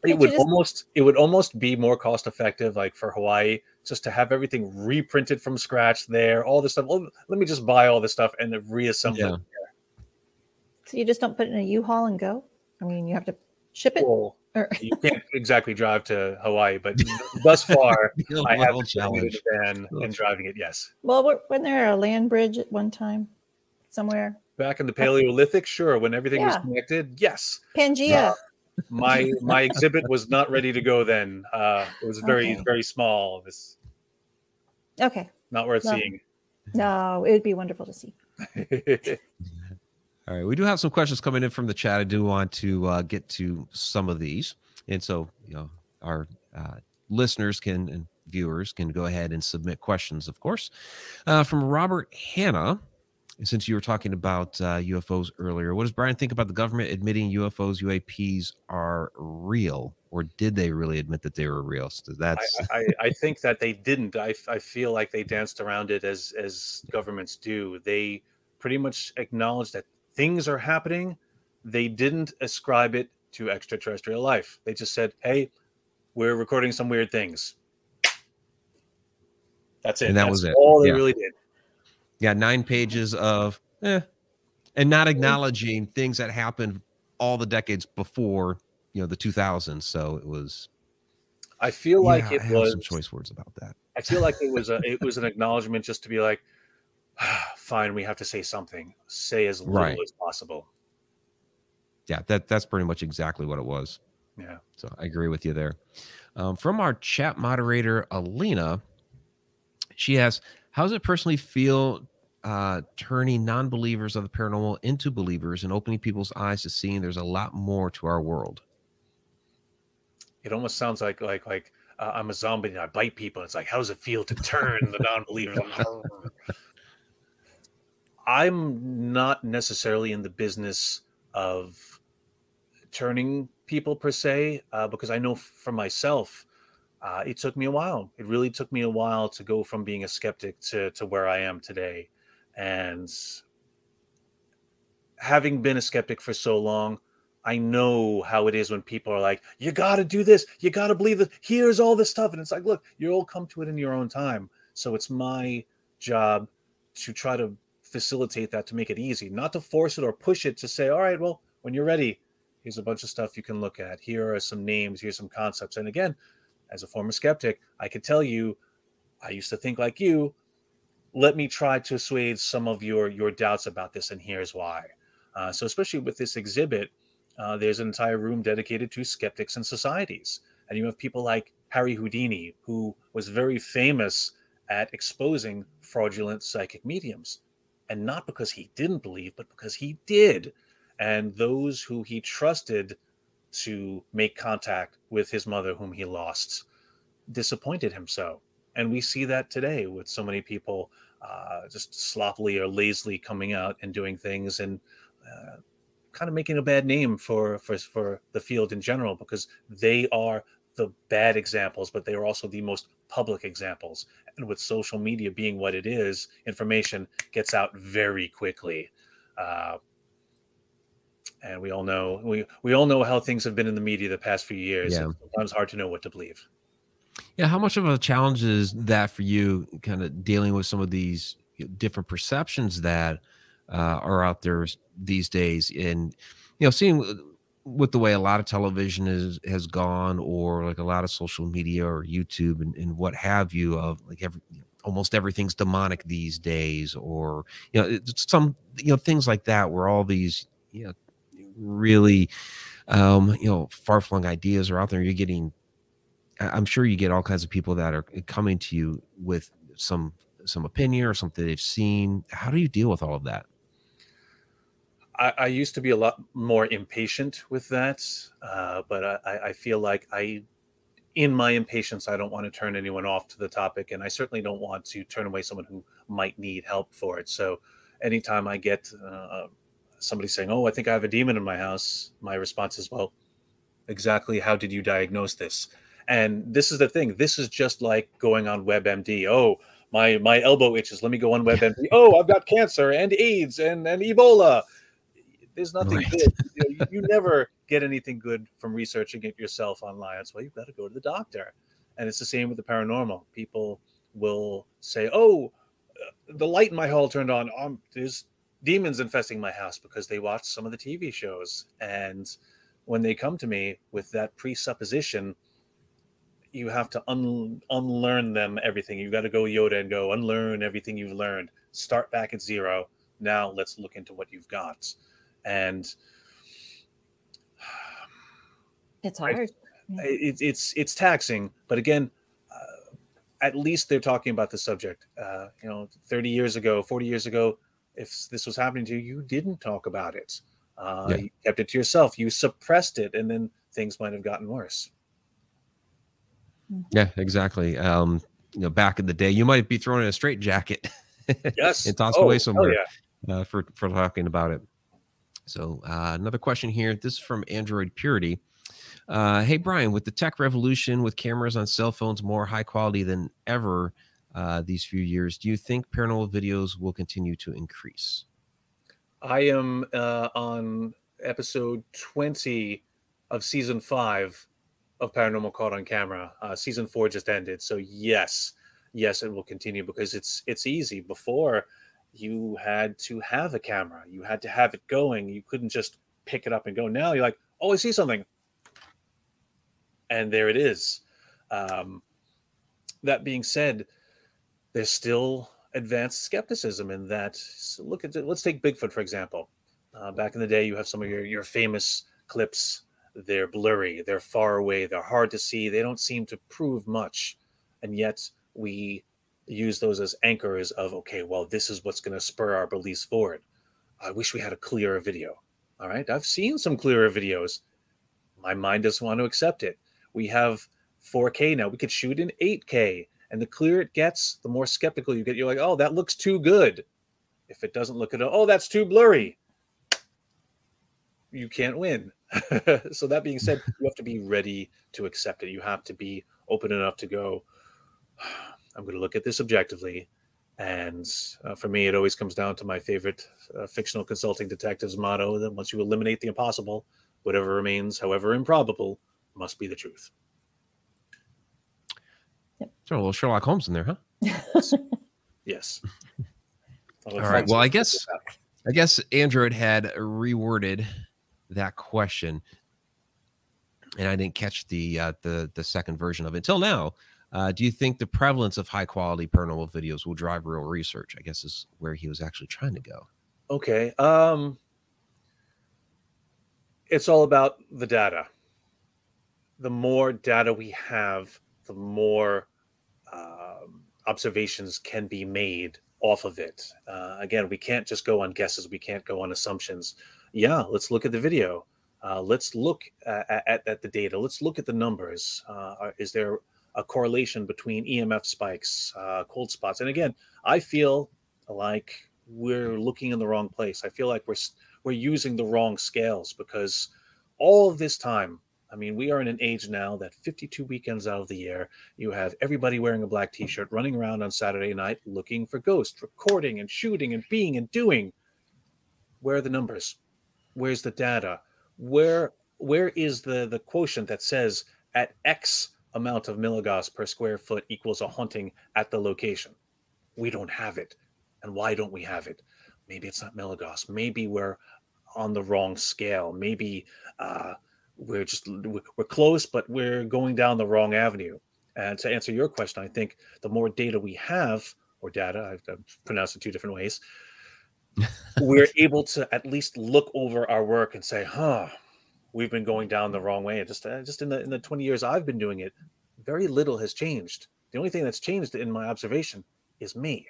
it would almost it would almost be more cost effective like for hawaii just to have everything reprinted from scratch there all this stuff well, let me just buy all this stuff and reassemble yeah. it so you just don't put it in a u-haul and go i mean you have to ship it well, or... you can't exactly drive to hawaii but thus far i have challenge van and driving it yes well wasn't there a land bridge at one time somewhere back in the paleolithic sure when everything yeah. was connected yes pangea uh, my my exhibit was not ready to go then. Uh, it was very okay. very small. This okay, not worth seeing. No, it would be wonderful to see. All right, we do have some questions coming in from the chat. I do want to uh, get to some of these, and so you know our uh, listeners can and viewers can go ahead and submit questions, of course. Uh, from Robert Hanna, since you were talking about uh, UFOs earlier, what does Brian think about the government admitting UFOs, UAPs are real, or did they really admit that they were real? So that's. I, I, I, think that they didn't. I, I feel like they danced around it as as governments do. They pretty much acknowledged that things are happening. They didn't ascribe it to extraterrestrial life. They just said, "Hey, we're recording some weird things." That's it. And that That's was it. All they yeah. really did yeah, nine pages of eh, and not acknowledging things that happened all the decades before you know the 2000s. So it was. I feel yeah, like it I was some choice words about that. I feel like it was a it was an acknowledgement just to be like, fine, we have to say something. Say as little right. as possible. Yeah, that that's pretty much exactly what it was. Yeah. So I agree with you there. Um, from our chat moderator, Alina, she asks, how does it personally feel uh, turning non-believers of the paranormal into believers and opening people's eyes to seeing there's a lot more to our world? It almost sounds like like like uh, I'm a zombie and I bite people. It's like, how does it feel to turn the non-believers? I'm not necessarily in the business of turning people per se, uh, because I know for myself, uh, it took me a while. It really took me a while to go from being a skeptic to to where I am today. And having been a skeptic for so long, I know how it is when people are like, "You got to do this. You got to believe this. Here's all this stuff," and it's like, "Look, you'll come to it in your own time." So it's my job to try to facilitate that to make it easy, not to force it or push it to say, "All right, well, when you're ready, here's a bunch of stuff you can look at. Here are some names. Here's some concepts." And again, as a former skeptic, I could tell you, I used to think like you. Let me try to assuage some of your your doubts about this, and here's why. Uh, so, especially with this exhibit, uh, there's an entire room dedicated to skeptics and societies, and you have people like Harry Houdini, who was very famous at exposing fraudulent psychic mediums, and not because he didn't believe, but because he did. And those who he trusted to make contact with his mother, whom he lost, disappointed him so. And we see that today with so many people uh, just sloppily or lazily coming out and doing things and uh, kind of making a bad name for, for, for the field in general because they are the bad examples, but they are also the most public examples. And with social media being what it is, information gets out very quickly. Uh, and we all know we we all know how things have been in the media the past few years. Yeah. It's sometimes hard to know what to believe. Yeah, how much of a challenge is that for you? Kind of dealing with some of these different perceptions that uh, are out there these days, and you know, seeing with the way a lot of television is has gone, or like a lot of social media or YouTube and, and what have you, of like every almost everything's demonic these days, or you know, some you know things like that, where all these you know really um, you know far-flung ideas are out there. You're getting i'm sure you get all kinds of people that are coming to you with some some opinion or something they've seen. How do you deal with all of that i, I used to be a lot more impatient with that uh, but I, I feel like i in my impatience i don't want to turn anyone off to the topic and i certainly don't want to turn away someone who might need help for it so anytime i get uh, somebody saying, "Oh, I think I have a demon in my house," my response is, "Well, exactly how did you diagnose this? And this is the thing. This is just like going on WebMD. Oh, my my elbow itches. Let me go on WebMD. oh, I've got cancer and AIDS and and Ebola. There's nothing right. good. You, know, you, you, never get anything good from researching it yourself online. That's why you've got to go to the doctor. And it's the same with the paranormal. People will say, "Oh, uh, the light in my hall turned on. Um, there's demons infesting my house because they watched some of the TV shows." And when they come to me with that presupposition, you have to un- unlearn them everything. You've got to go Yoda and go unlearn everything you've learned. Start back at zero. Now let's look into what you've got. And it's hard. I, it, it's it's taxing, but again, uh, at least they're talking about the subject. Uh, you know, 30 years ago, 40 years ago, if this was happening to you, you didn't talk about it. Uh, yeah. You kept it to yourself. You suppressed it, and then things might have gotten worse. Mm-hmm. Yeah, exactly. Um, you know, back in the day, you might be thrown in a straight jacket. yes, and tossed oh, away somewhere yeah. uh, for for talking about it. So uh, another question here. This is from Android Purity. Uh, hey Brian, with the tech revolution, with cameras on cell phones more high quality than ever uh, these few years, do you think paranormal videos will continue to increase? I am uh, on episode twenty of season five of Paranormal Caught on Camera. Uh, season four just ended, so yes, yes, it will continue because it's it's easy. Before, you had to have a camera, you had to have it going. You couldn't just pick it up and go. Now you're like, oh, I see something, and there it is. Um, that being said, there's still advanced skepticism in that. So look at let's take Bigfoot for example. Uh, back in the day, you have some of your your famous clips they're blurry, they're far away, they're hard to see, they don't seem to prove much. And yet we use those as anchors of, okay, well, this is what's going to spur our beliefs forward. I wish we had a clearer video. All right. I've seen some clearer videos. My mind doesn't want to accept it. We have 4K now. We could shoot in 8K. And the clearer it gets, the more skeptical you get. You're like, oh, that looks too good. If it doesn't look at all, oh, that's too blurry. You can't win. so that being said, you have to be ready to accept it. You have to be open enough to go. I'm going to look at this objectively, and uh, for me, it always comes down to my favorite uh, fictional consulting detective's motto: that once you eliminate the impossible, whatever remains, however improbable, must be the truth. Yep. So a little Sherlock Holmes in there, huh? yes. yes. All right. Well, I guess I guess Android had reworded that question, and I didn't catch the uh, the the second version of it until now. Uh, do you think the prevalence of high quality paranormal videos will drive real research? I guess is where he was actually trying to go. Okay. Um, it's all about the data. The more data we have, the more um, observations can be made off of it. Uh, again, we can't just go on guesses. We can't go on assumptions yeah, let's look at the video. Uh, let's look at, at, at, the data. Let's look at the numbers. Uh, is there a correlation between EMF spikes, uh, cold spots? And again, I feel like we're looking in the wrong place. I feel like we're we're using the wrong scales because all of this time, I mean, we are in an age now that 52 weekends out of the year, you have everybody wearing a black T-shirt, running around on Saturday night looking for ghosts, recording and shooting and being and doing. Where are the numbers? where's the data? Where where is the the quotient that says at X amount of milligauss per square foot equals a haunting at the location? We don't have it. And why don't we have it? Maybe it's not milligauss. Maybe we're on the wrong scale. Maybe uh, we're just we're close, but we're going down the wrong avenue. And to answer your question, I think the more data we have, or data, I've, I've pronounced it two different ways, we're able to at least look over our work and say, "Huh, we've been going down the wrong way." Just uh, just in the in the 20 years I've been doing it, very little has changed. The only thing that's changed in my observation is me.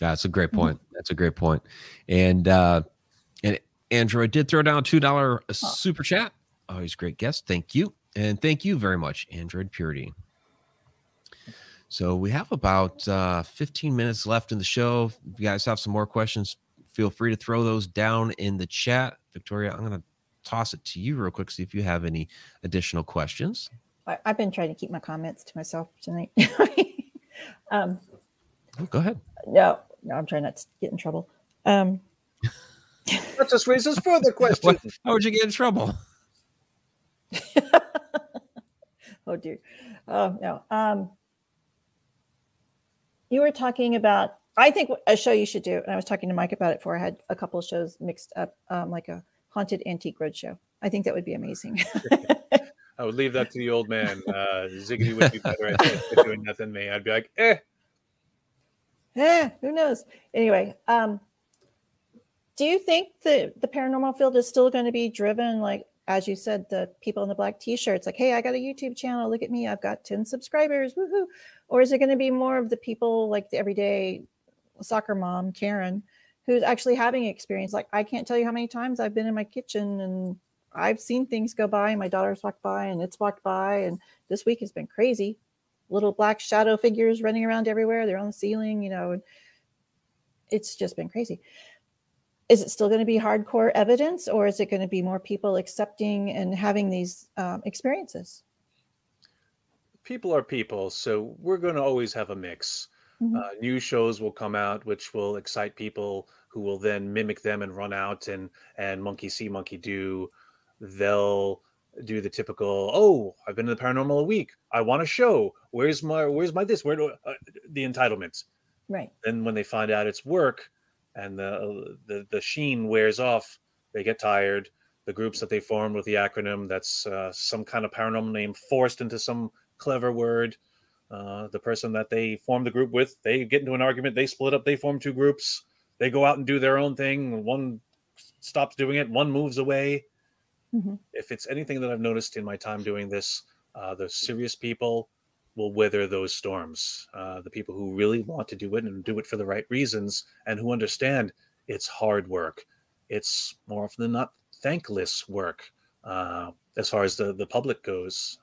Yeah, That's a great point. Mm-hmm. That's a great point. And uh and Android did throw down two dollar super chat. Always great guest. Thank you. And thank you very much, Android Purity. So we have about uh, 15 minutes left in the show. If you guys have some more questions, feel free to throw those down in the chat. Victoria, I'm going to toss it to you real quick, see if you have any additional questions. I, have been trying to keep my comments to myself tonight. um, oh, go ahead. No, no, I'm trying not to get in trouble. Um, that just raises further questions. What, how would you get in trouble? oh dear. Oh no. Um, you were talking about. I think a show you should do, and I was talking to Mike about it before. I had a couple of shows mixed up, um, like a haunted antique roadshow. I think that would be amazing. I would leave that to the old man. Uh, Ziggity would be better at doing that than me. I'd be like, eh. Eh, who knows? Anyway, um, do you think the the paranormal field is still going to be driven like as you said the people in the black t-shirts like hey i got a youtube channel look at me i've got 10 subscribers woohoo or is it going to be more of the people like the everyday soccer mom karen who's actually having experience. Like i can't tell you how many times i've been in my kitchen and i've seen things go by and my daughter's walked by and it's walked by and this week has been crazy. Little black shadow figures running around everywhere. They're on the ceiling you know it's just been crazy. Is it still going to be hardcore evidence or is it going to be more people accepting and having these um, experiences? People are people so we're going to always have a mix mm-hmm. uh, new shows will come out which will excite people who will then mimic them and run out and and monkey see monkey do they'll do the typical oh i've been in the paranormal a week i want a show where's my where's my this where do uh, the entitlements right then when they find out it's work and the, the the sheen wears off. They get tired. The groups that they formed with the acronym that's uh, some kind of paranormal name forced into some clever word. Uh, the person that they form the group with, they get into an argument. They split up. They form two groups. They go out and do their own thing. One stops doing it. One moves away. Mm-hmm. If it's anything that I've noticed in my time doing this, uh, the serious people will weather those storms. Uh, the people who really want to do it and do it for the right reasons and who understand it's hard work. It's more often than not thankless work uh, as far as the, the public goes.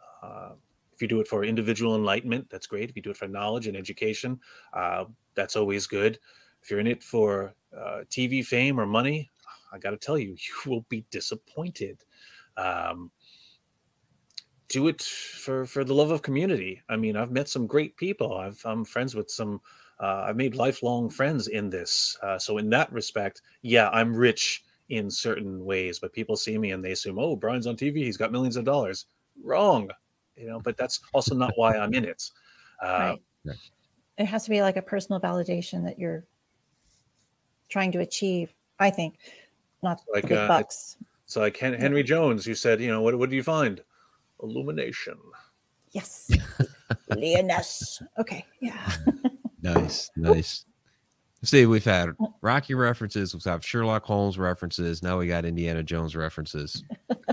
If you do it for individual enlightenment, that's great. If you do it for knowledge and education, uh, that's always good. If you're in it for uh, TV fame or money, I got to tell you, you will be disappointed. Um, do it for for the love of community. I mean, I've met some great people. I've I'm friends with some. Uh, I've made lifelong friends in this. Uh, so in that respect, yeah, I'm rich in certain ways. But people see me and they assume, oh, Brian's on TV. He's got millions of dollars. Wrong, you know. But that's also not why I'm in it. Uh, right. It has to be like a personal validation that you're trying to achieve. I think, not like the big uh, bucks. So like Henry Jones, you said, you know, what what do you find? illumination. Yes. Leoness. Okay. Yeah. nice. Nice. See, we've had Rocky references, we've had Sherlock Holmes references. Now we got Indiana Jones references.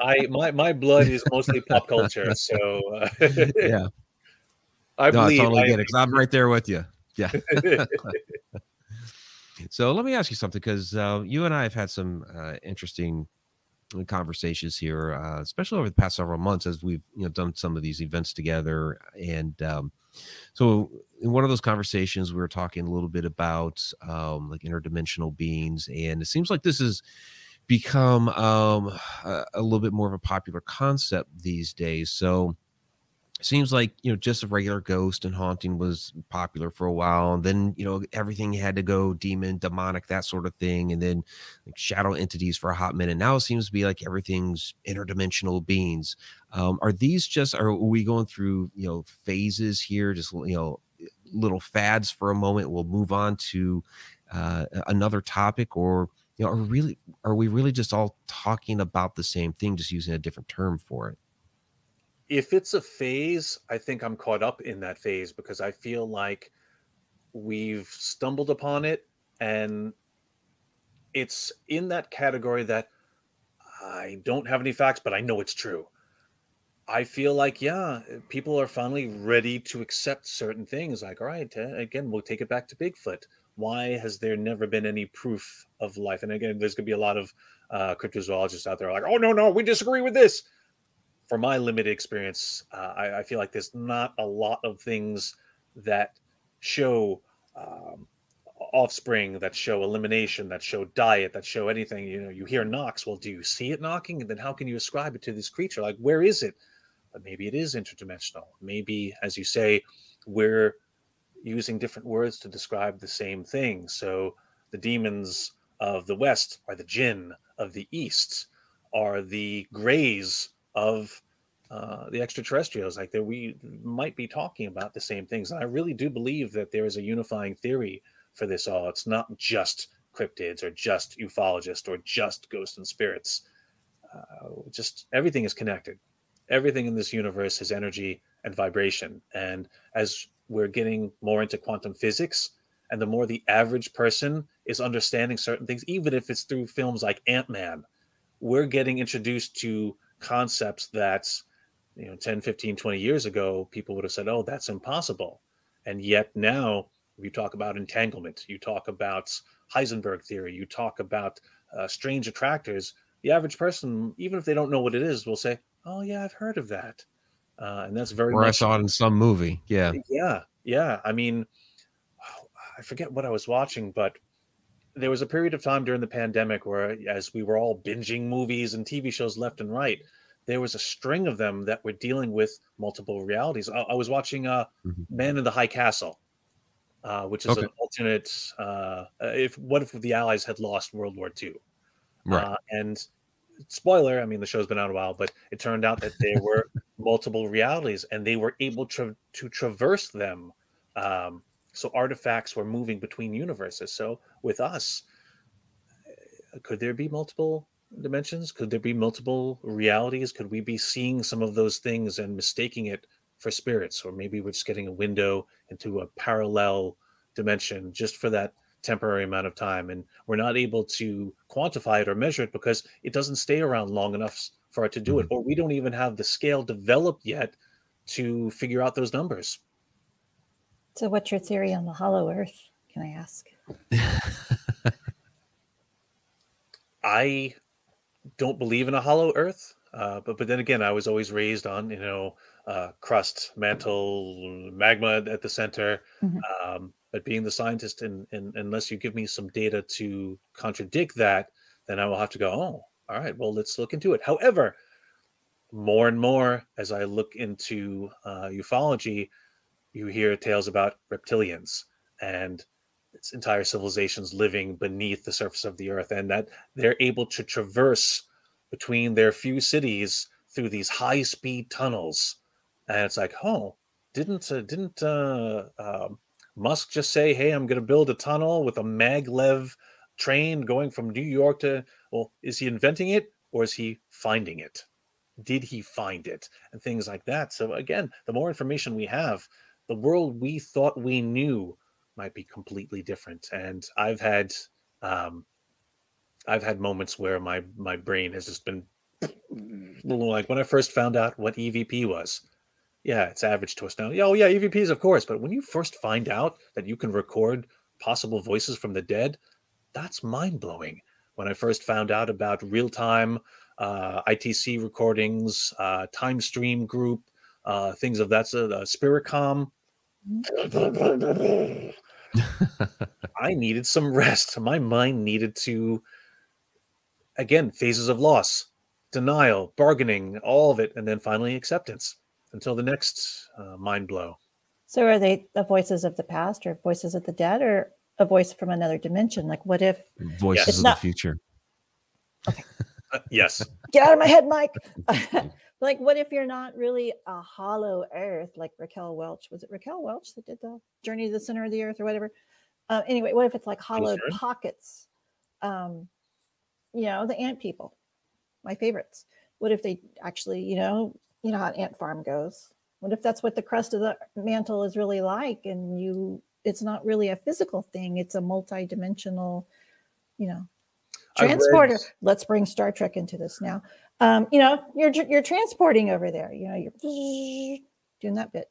I my my blood is mostly pop culture, so uh, yeah. I no, believe I totally I get it because I'm right there with you. Yeah. so let me ask you something because uh, you and I have had some uh, interesting conversations here, uh, especially over the past several months as we've you know done some of these events together. And um, so, in one of those conversations, we were talking a little bit about um, like interdimensional beings, and it seems like this has become um, a, a little bit more of a popular concept these days. So seems like you know just a regular ghost and haunting was popular for a while and then you know everything had to go demon demonic that sort of thing and then like shadow entities for a hot minute. Now it seems to be like everything's interdimensional beings. Um, are these just are we going through you know phases here? Just you know little fads for a moment we'll move on to uh, another topic or you know are really are we really just all talking about the same thing just using a different term for it if it's a phase, I think I'm caught up in that phase because I feel like we've stumbled upon it and it's in that category that I don't have any facts, but I know it's true. I feel like, yeah, people are finally ready to accept certain things. Like, all right, uh, again, we'll take it back to Bigfoot. Why has there never been any proof of life? And again, there's going to be a lot of uh, cryptozoologists out there like, oh, no, no, we disagree with this for my limited experience, uh, I, I, feel like there's not a lot of things that show um, offspring that show elimination, that show diet, that show anything. You know, you hear knocks. Well, do you see it knocking? And then how can you ascribe it to this creature? Like, where is it? But maybe it is interdimensional. Maybe, as you say, we're using different words to describe the same thing. So the demons of the West are the jinn of the East, are the grays of uh, the extraterrestrials. Like that, we might be talking about the same things. And I really do believe that there is a unifying theory for this all. It's not just cryptids or just ufologists or just ghosts and spirits. Uh, just everything is connected. Everything in this universe is energy and vibration. And as we're getting more into quantum physics, and the more the average person is understanding certain things, even if it's through films like Ant Man, we're getting introduced to concepts that, you know, 10, 15, 20 years ago, people would have said, oh, that's impossible. And yet now you talk about entanglement, you talk about Heisenberg theory, you talk about uh, strange attractors. The average person, even if they don't know what it is, will say, "Oh yeah, I've heard of that," uh, and that's very. Or much, I saw it in some movie. Yeah. Yeah, yeah. I mean, I forget what I was watching, but there was a period of time during the pandemic where, as we were all binging movies and TV shows left and right, there was a string of them that were dealing with multiple realities. I, I was watching uh, mm-hmm. Man in the High Castle uh, which is okay. an alternate. Uh, if what if the Allies had lost World War II? Right. Uh, and spoiler, I mean the show's been out a while, but it turned out that there were multiple realities, and they were able to to traverse them. Um, so artifacts were moving between universes. So with us, uh, could there be multiple dimensions? Could there be multiple realities? Could we be seeing some of those things and mistaking it for spirits, or maybe we're just getting a window into a parallel dimension just for that temporary amount of time. And we're not able to quantify it or measure it because it doesn't stay around long enough for it to do it, mm-hmm. or we don't even have the scale developed yet to figure out those numbers. So, what's your theory on the hollow earth? Can I ask? I don't believe in a hollow earth, uh, but but then again, I was always raised on you know uh, crust, mantle, magma at the center. Mm-hmm. Um, but being the scientist, and, and unless you give me some data to contradict that, then I will have to go, oh, all right, well, let's look into it. However, more and more as I look into uh, ufology, you hear tales about reptilians and its entire civilizations living beneath the surface of the earth, and that they're able to traverse between their few cities through these high speed tunnels and it's like, oh, didn't uh, didn't uh, uh, Musk just say, hey, I'm going to build a tunnel with a maglev train going from New York to? Well, is he inventing it or is he finding it? Did he find it? And things like that. So again, the more information we have, the world we thought we knew might be completely different. And I've had um, I've had moments where my my brain has just been like when I first found out what EVP was yeah, it's average to us now. Oh, yeah, EVPs, of course. But when you first find out that you can record possible voices from the dead, that's mind blowing. When I first found out about real time uh, ITC recordings, uh, time stream group, uh, things of that sort, uh, Spiricom. I needed some rest. My mind needed to, again, phases of loss, denial, bargaining, all of it, and then finally acceptance until the next uh, mind blow. So, are they the voices of the past, or voices of the dead, or a voice from another dimension? Like, what if voices of not... the future? Okay. Uh, yes. Get out of my head, Mike. like, what if you're not really a hollow Earth, like Raquel Welch? Was it Raquel Welch that did the Journey to the Center of the Earth, or whatever? Uh, anyway, what if it's like hollow sure. pockets? Um, you know, the ant people, my favorites. What if they actually, you know, you know how an ant farm goes. What if that's what the crust of the mantle is really like, and you it's not really a physical thing; it's a multi-dimensional, you know, transporter. Read... Let's bring Star Trek into this now. Um, you know, you're you're transporting over there. You know, you're doing that bit.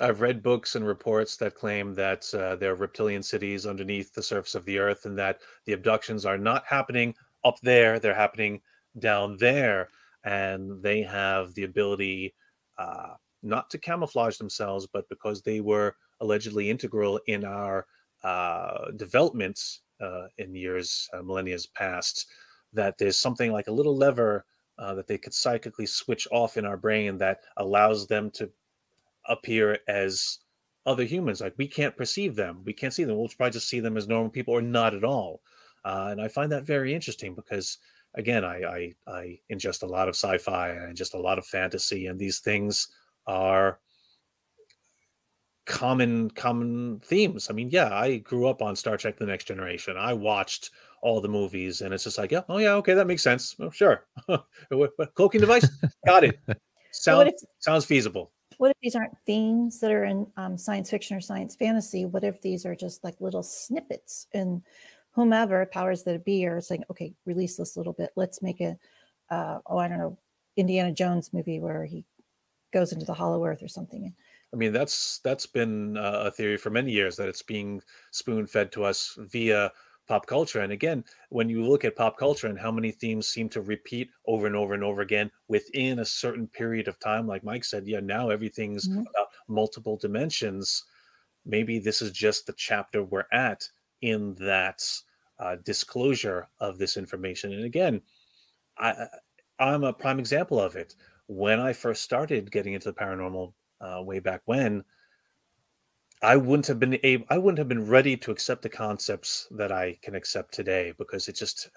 I've read books and reports that claim that uh, there are reptilian cities underneath the surface of the earth, and that the abductions are not happening up there; they're happening down there and they have the ability uh, not to camouflage themselves, but because they were allegedly integral in our uh, developments uh, in years, uh, millennia past, that there's something like a little lever uh, that they could psychically switch off in our brain that allows them to appear as other humans. Like we can't perceive them, we can't see them. We'll probably just see them as normal people or not at all. Uh, and I find that very interesting because, again, I, I, I ingest a lot of sci-fi and just a lot of fantasy, and these things are common common themes. I mean, yeah, I grew up on Star Trek: The Next Generation. I watched all the movies, and it's just like, yeah, oh yeah, okay, that makes sense. Oh, sure, cloaking device, got it. Sound, if, sounds feasible. What if these aren't themes that are in um, science fiction or science fantasy? What if these are just like little snippets and whomever powers that be are saying, okay, release this little bit. Let's make a, uh, oh, I don't know, Indiana Jones movie where he goes into the Hollow Earth or something. I mean, that's that's been uh, a theory for many years that it's being spoon fed to us via pop culture. And again, when you look at pop culture and how many themes seem to repeat over and over and over again within a certain period of time, like Mike said, yeah, now everything's mm-hmm. about multiple dimensions. Maybe this is just the chapter we're at in that uh, disclosure of this information. And again, I, I'm a prime example of it. When I first started getting into the paranormal uh, way back when, I wouldn't have been able, I wouldn't have been ready to accept the concepts that I can accept today because it just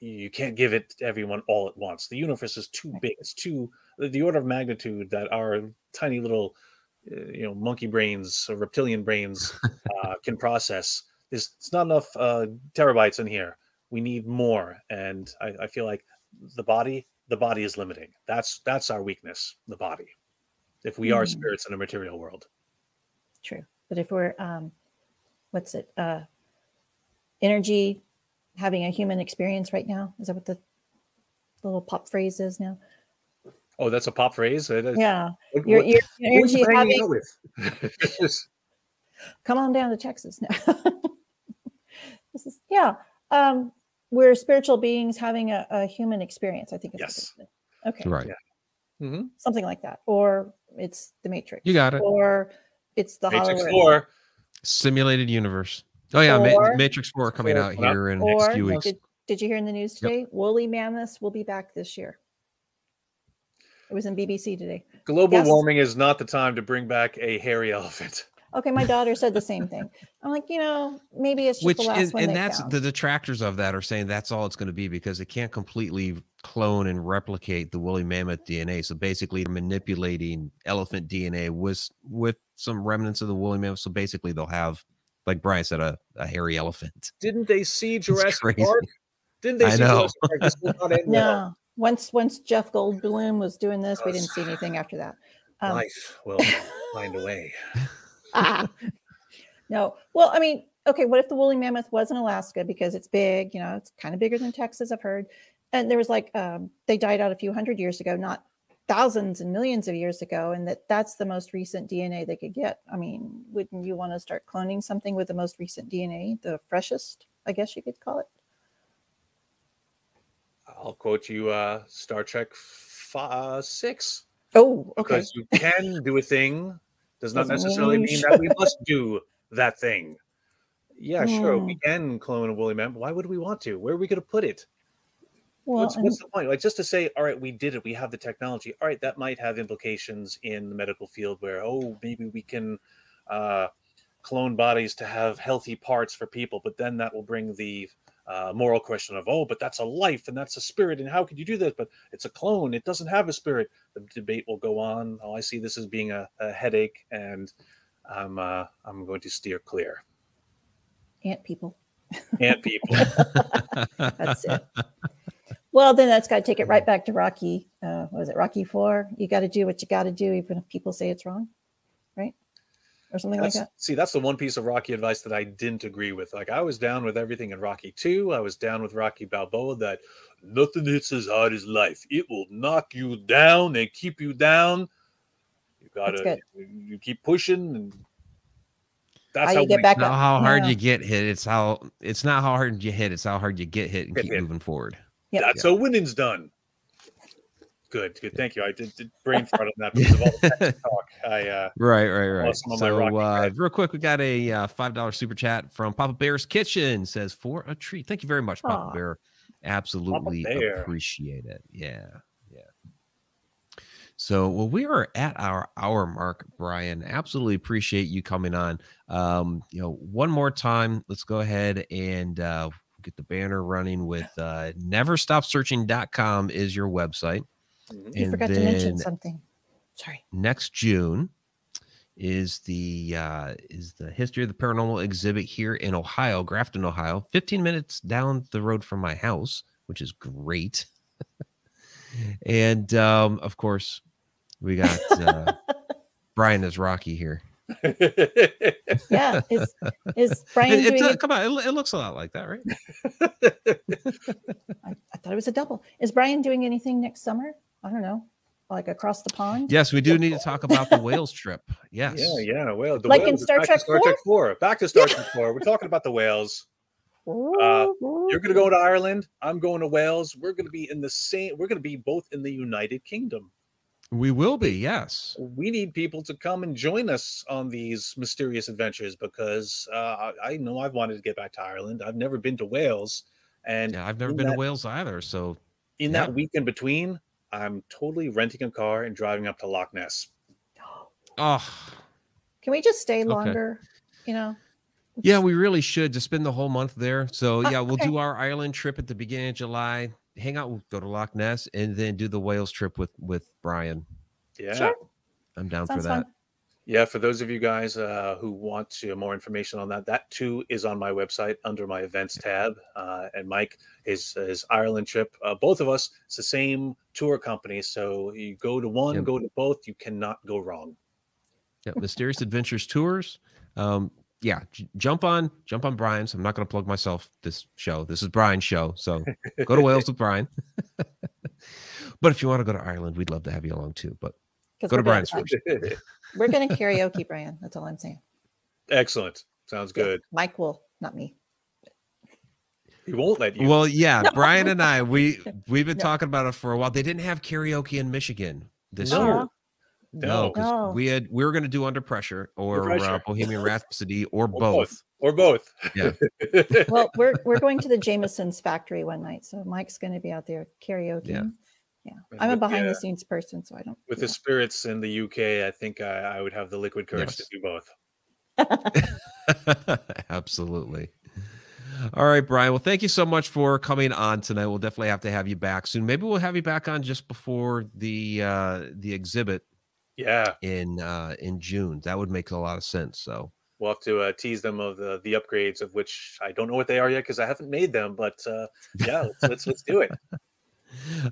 you can't give it to everyone all at once. The universe is too big. It's too the order of magnitude that our tiny little uh, you know monkey brains or reptilian brains uh, can process. There's it's not enough uh, terabytes in here. We need more, and I, I feel like the body the body is limiting. That's that's our weakness, the body. If we mm. are spirits in a material world. True. But if we're, um, what's it, uh, energy having a human experience right now? Is that what the, the little pop phrase is now? Oh, that's a pop phrase. Yeah, what, your, your, your energy having. come on down to Texas now. this is yeah. Um, we're spiritual beings having a, a human experience. I think. yes. Okay. Right. Yeah. Mm-hmm. Something like that, or it's the Matrix. You got it. Or it's the Matrix Four simulated universe. Oh yeah, or, Matrix Four coming out here in the next few weeks. Did, did, you hear in the news today? Yep. Woolly mammoths will be back this year. It was in BBC today. Global yes. warming is not the time to bring back a hairy elephant. Okay, my daughter said the same thing. I'm like, you know, maybe it's just which the last is, one and that's found. the detractors of that are saying that's all it's going to be because it can't completely clone and replicate the woolly mammoth DNA. So basically, manipulating elephant DNA with with some remnants of the woolly mammoth. So basically, they'll have, like Brian said, a, a hairy elephant. Didn't they see Jurassic Park? Didn't they I see know. Jurassic Park? no. Once once Jeff Goldblum was doing this, we didn't see anything after that. Um, Life will find a way. no. Well, I mean, okay, what if the woolly mammoth was in Alaska because it's big, you know, it's kind of bigger than Texas, I've heard. And there was like um, they died out a few hundred years ago, not thousands and millions of years ago, and that that's the most recent DNA they could get. I mean, wouldn't you want to start cloning something with the most recent DNA, the freshest, I guess you could call it? I'll quote you uh, Star Trek f- uh, 6. Oh, okay. Because you can do a thing does not necessarily mean that we must do that thing. Yeah, mm. sure, we can clone a woolly mammoth. Why would we want to? Where are we going to put it? Well, what's, what's, the point? Like just to say, all right, we did it. We have the technology. All right, that might have implications in the medical field where, oh, maybe we can uh, clone bodies to have healthy parts for people, but then that will bring the uh, moral question of, oh, but that's a life and that's a spirit, and how could you do this? But it's a clone; it doesn't have a spirit. The debate will go on. Oh, I see this as being a, a headache, and I'm uh, I'm going to steer clear. Ant people. Ant people. that's it. Well, then that's got to take it right back to Rocky. Uh, was it Rocky Four? You got to do what you got to do, even if people say it's wrong? Or something that's, like that. See, that's the one piece of Rocky advice that I didn't agree with. Like I was down with everything in Rocky 2. I was down with Rocky Balboa that nothing hits as hard as life. It will knock you down and keep you down. You gotta you keep pushing and that's how, how you get back up. how hard you get hit. It's how it's not how hard you hit, it's how hard you get hit and keep hit. moving forward. Yep. That's yeah. how winning's done. Good, good. Thank you. I did, did brain fart on that because of all the talk. I uh, Right, right, right. some of So, rocky uh, real quick, we got a uh, five dollar super chat from Papa Bear's Kitchen. Says for a treat. Thank you very much, Papa Aw. Bear. Absolutely Bear. appreciate it. Yeah, yeah. So, well, we are at our hour mark, Brian. Absolutely appreciate you coming on. Um, you know, one more time, let's go ahead and uh, get the banner running with uh, neverstopsearching.com is your website. Mhm. You And forgot to mention something. Sorry. next June is the uh, is the history of the paranormal exhibit here in Ohio, Grafton, Ohio, 15 minutes down the road from my house, which is great. and um, of course, we got uh, Brian as Rocky here. Yeah. Is is Brian It, it doing? does- it- come on, it, it looks a lot like that, right? I, I thought it was a double. Is Brian doing anything next summer? I don't know, like across the pond. Yes, we do need to talk about the Wales trip. Yes. Yeah, yeah. Well, the Like in whales is Star Trek Star Trek Four. Back to Star Trek Four. We're talking about the whales. Uh, You're going to go to Ireland. I'm going to Wales. We're going to be in the same. We're going to be both in the United Kingdom. We will be, yes. We need people to come and join us on these mysterious adventures because uh, I I know I've wanted to get back to Ireland. I've never been to Wales, and Yeah, I've never in been to Wales either. So in Yeah. that week in between, I'm totally renting a car and driving up to Loch Ness. oh Can we just stay longer? You know. Yeah, we really should just spend the whole month there. So Oh, yeah, we'll okay. do our island trip at the beginning of July. Hang out, we'll go to Loch Ness, and then do the Wales trip with with Brian. Yeah. Sure. I'm down Sounds for that. fun. Yeah, for those of you guys uh, who want to, more information on that, that too is on my website under my events tab. Uh, and Mike, his his Ireland trip, uh, both of us, it's the same tour company. So you go to one, Yep. go to both, you cannot go wrong. Yeah, Mysterious Adventures tours. Um, yeah, j- jump on, jump on Brian's. I'm not going to plug myself this show. This is Brian's show, so go to Wales with Brian. but if you want to go to Ireland, we'd love to have you along too. But Go to we're gonna- Brian's first. We're going to karaoke, Brian. That's all I'm saying. Excellent. Sounds good. Mike will, not me. He won't let you. well, yeah, No. Brian and I, we we've been No. talking about it for a while. They didn't have karaoke in Michigan this No. year. No, because No. we had we were going to do Under Pressure or Pressure. Uh, Bohemian Rhapsody or, Or both. or both. Yeah. Well, we're we're going to the Jameson's factory one night, so Mike's going to be out there karaoke. Yeah. Yeah. And I'm a with the, behind uh, the scenes person, so I don't. With yeah. the spirits in the UK, I think I, I would have the liquid courage to do both. Absolutely. All right, Brian. Well, thank you so much for coming on tonight. We'll definitely have to have you back soon. Maybe we'll have you back on just before the uh the exhibit Yeah, in uh in June. That would make a lot of sense. So we'll have to uh, tease them of the the upgrades of which I don't know what they are yet because I haven't made them. But uh, yeah, let's, let's let's do it.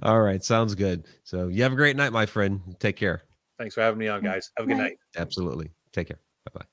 All right, sounds good. So you have a great night, my friend. Take care. Thanks for having me on, guys. Have a good Night. night. Absolutely. Take care. Bye bye.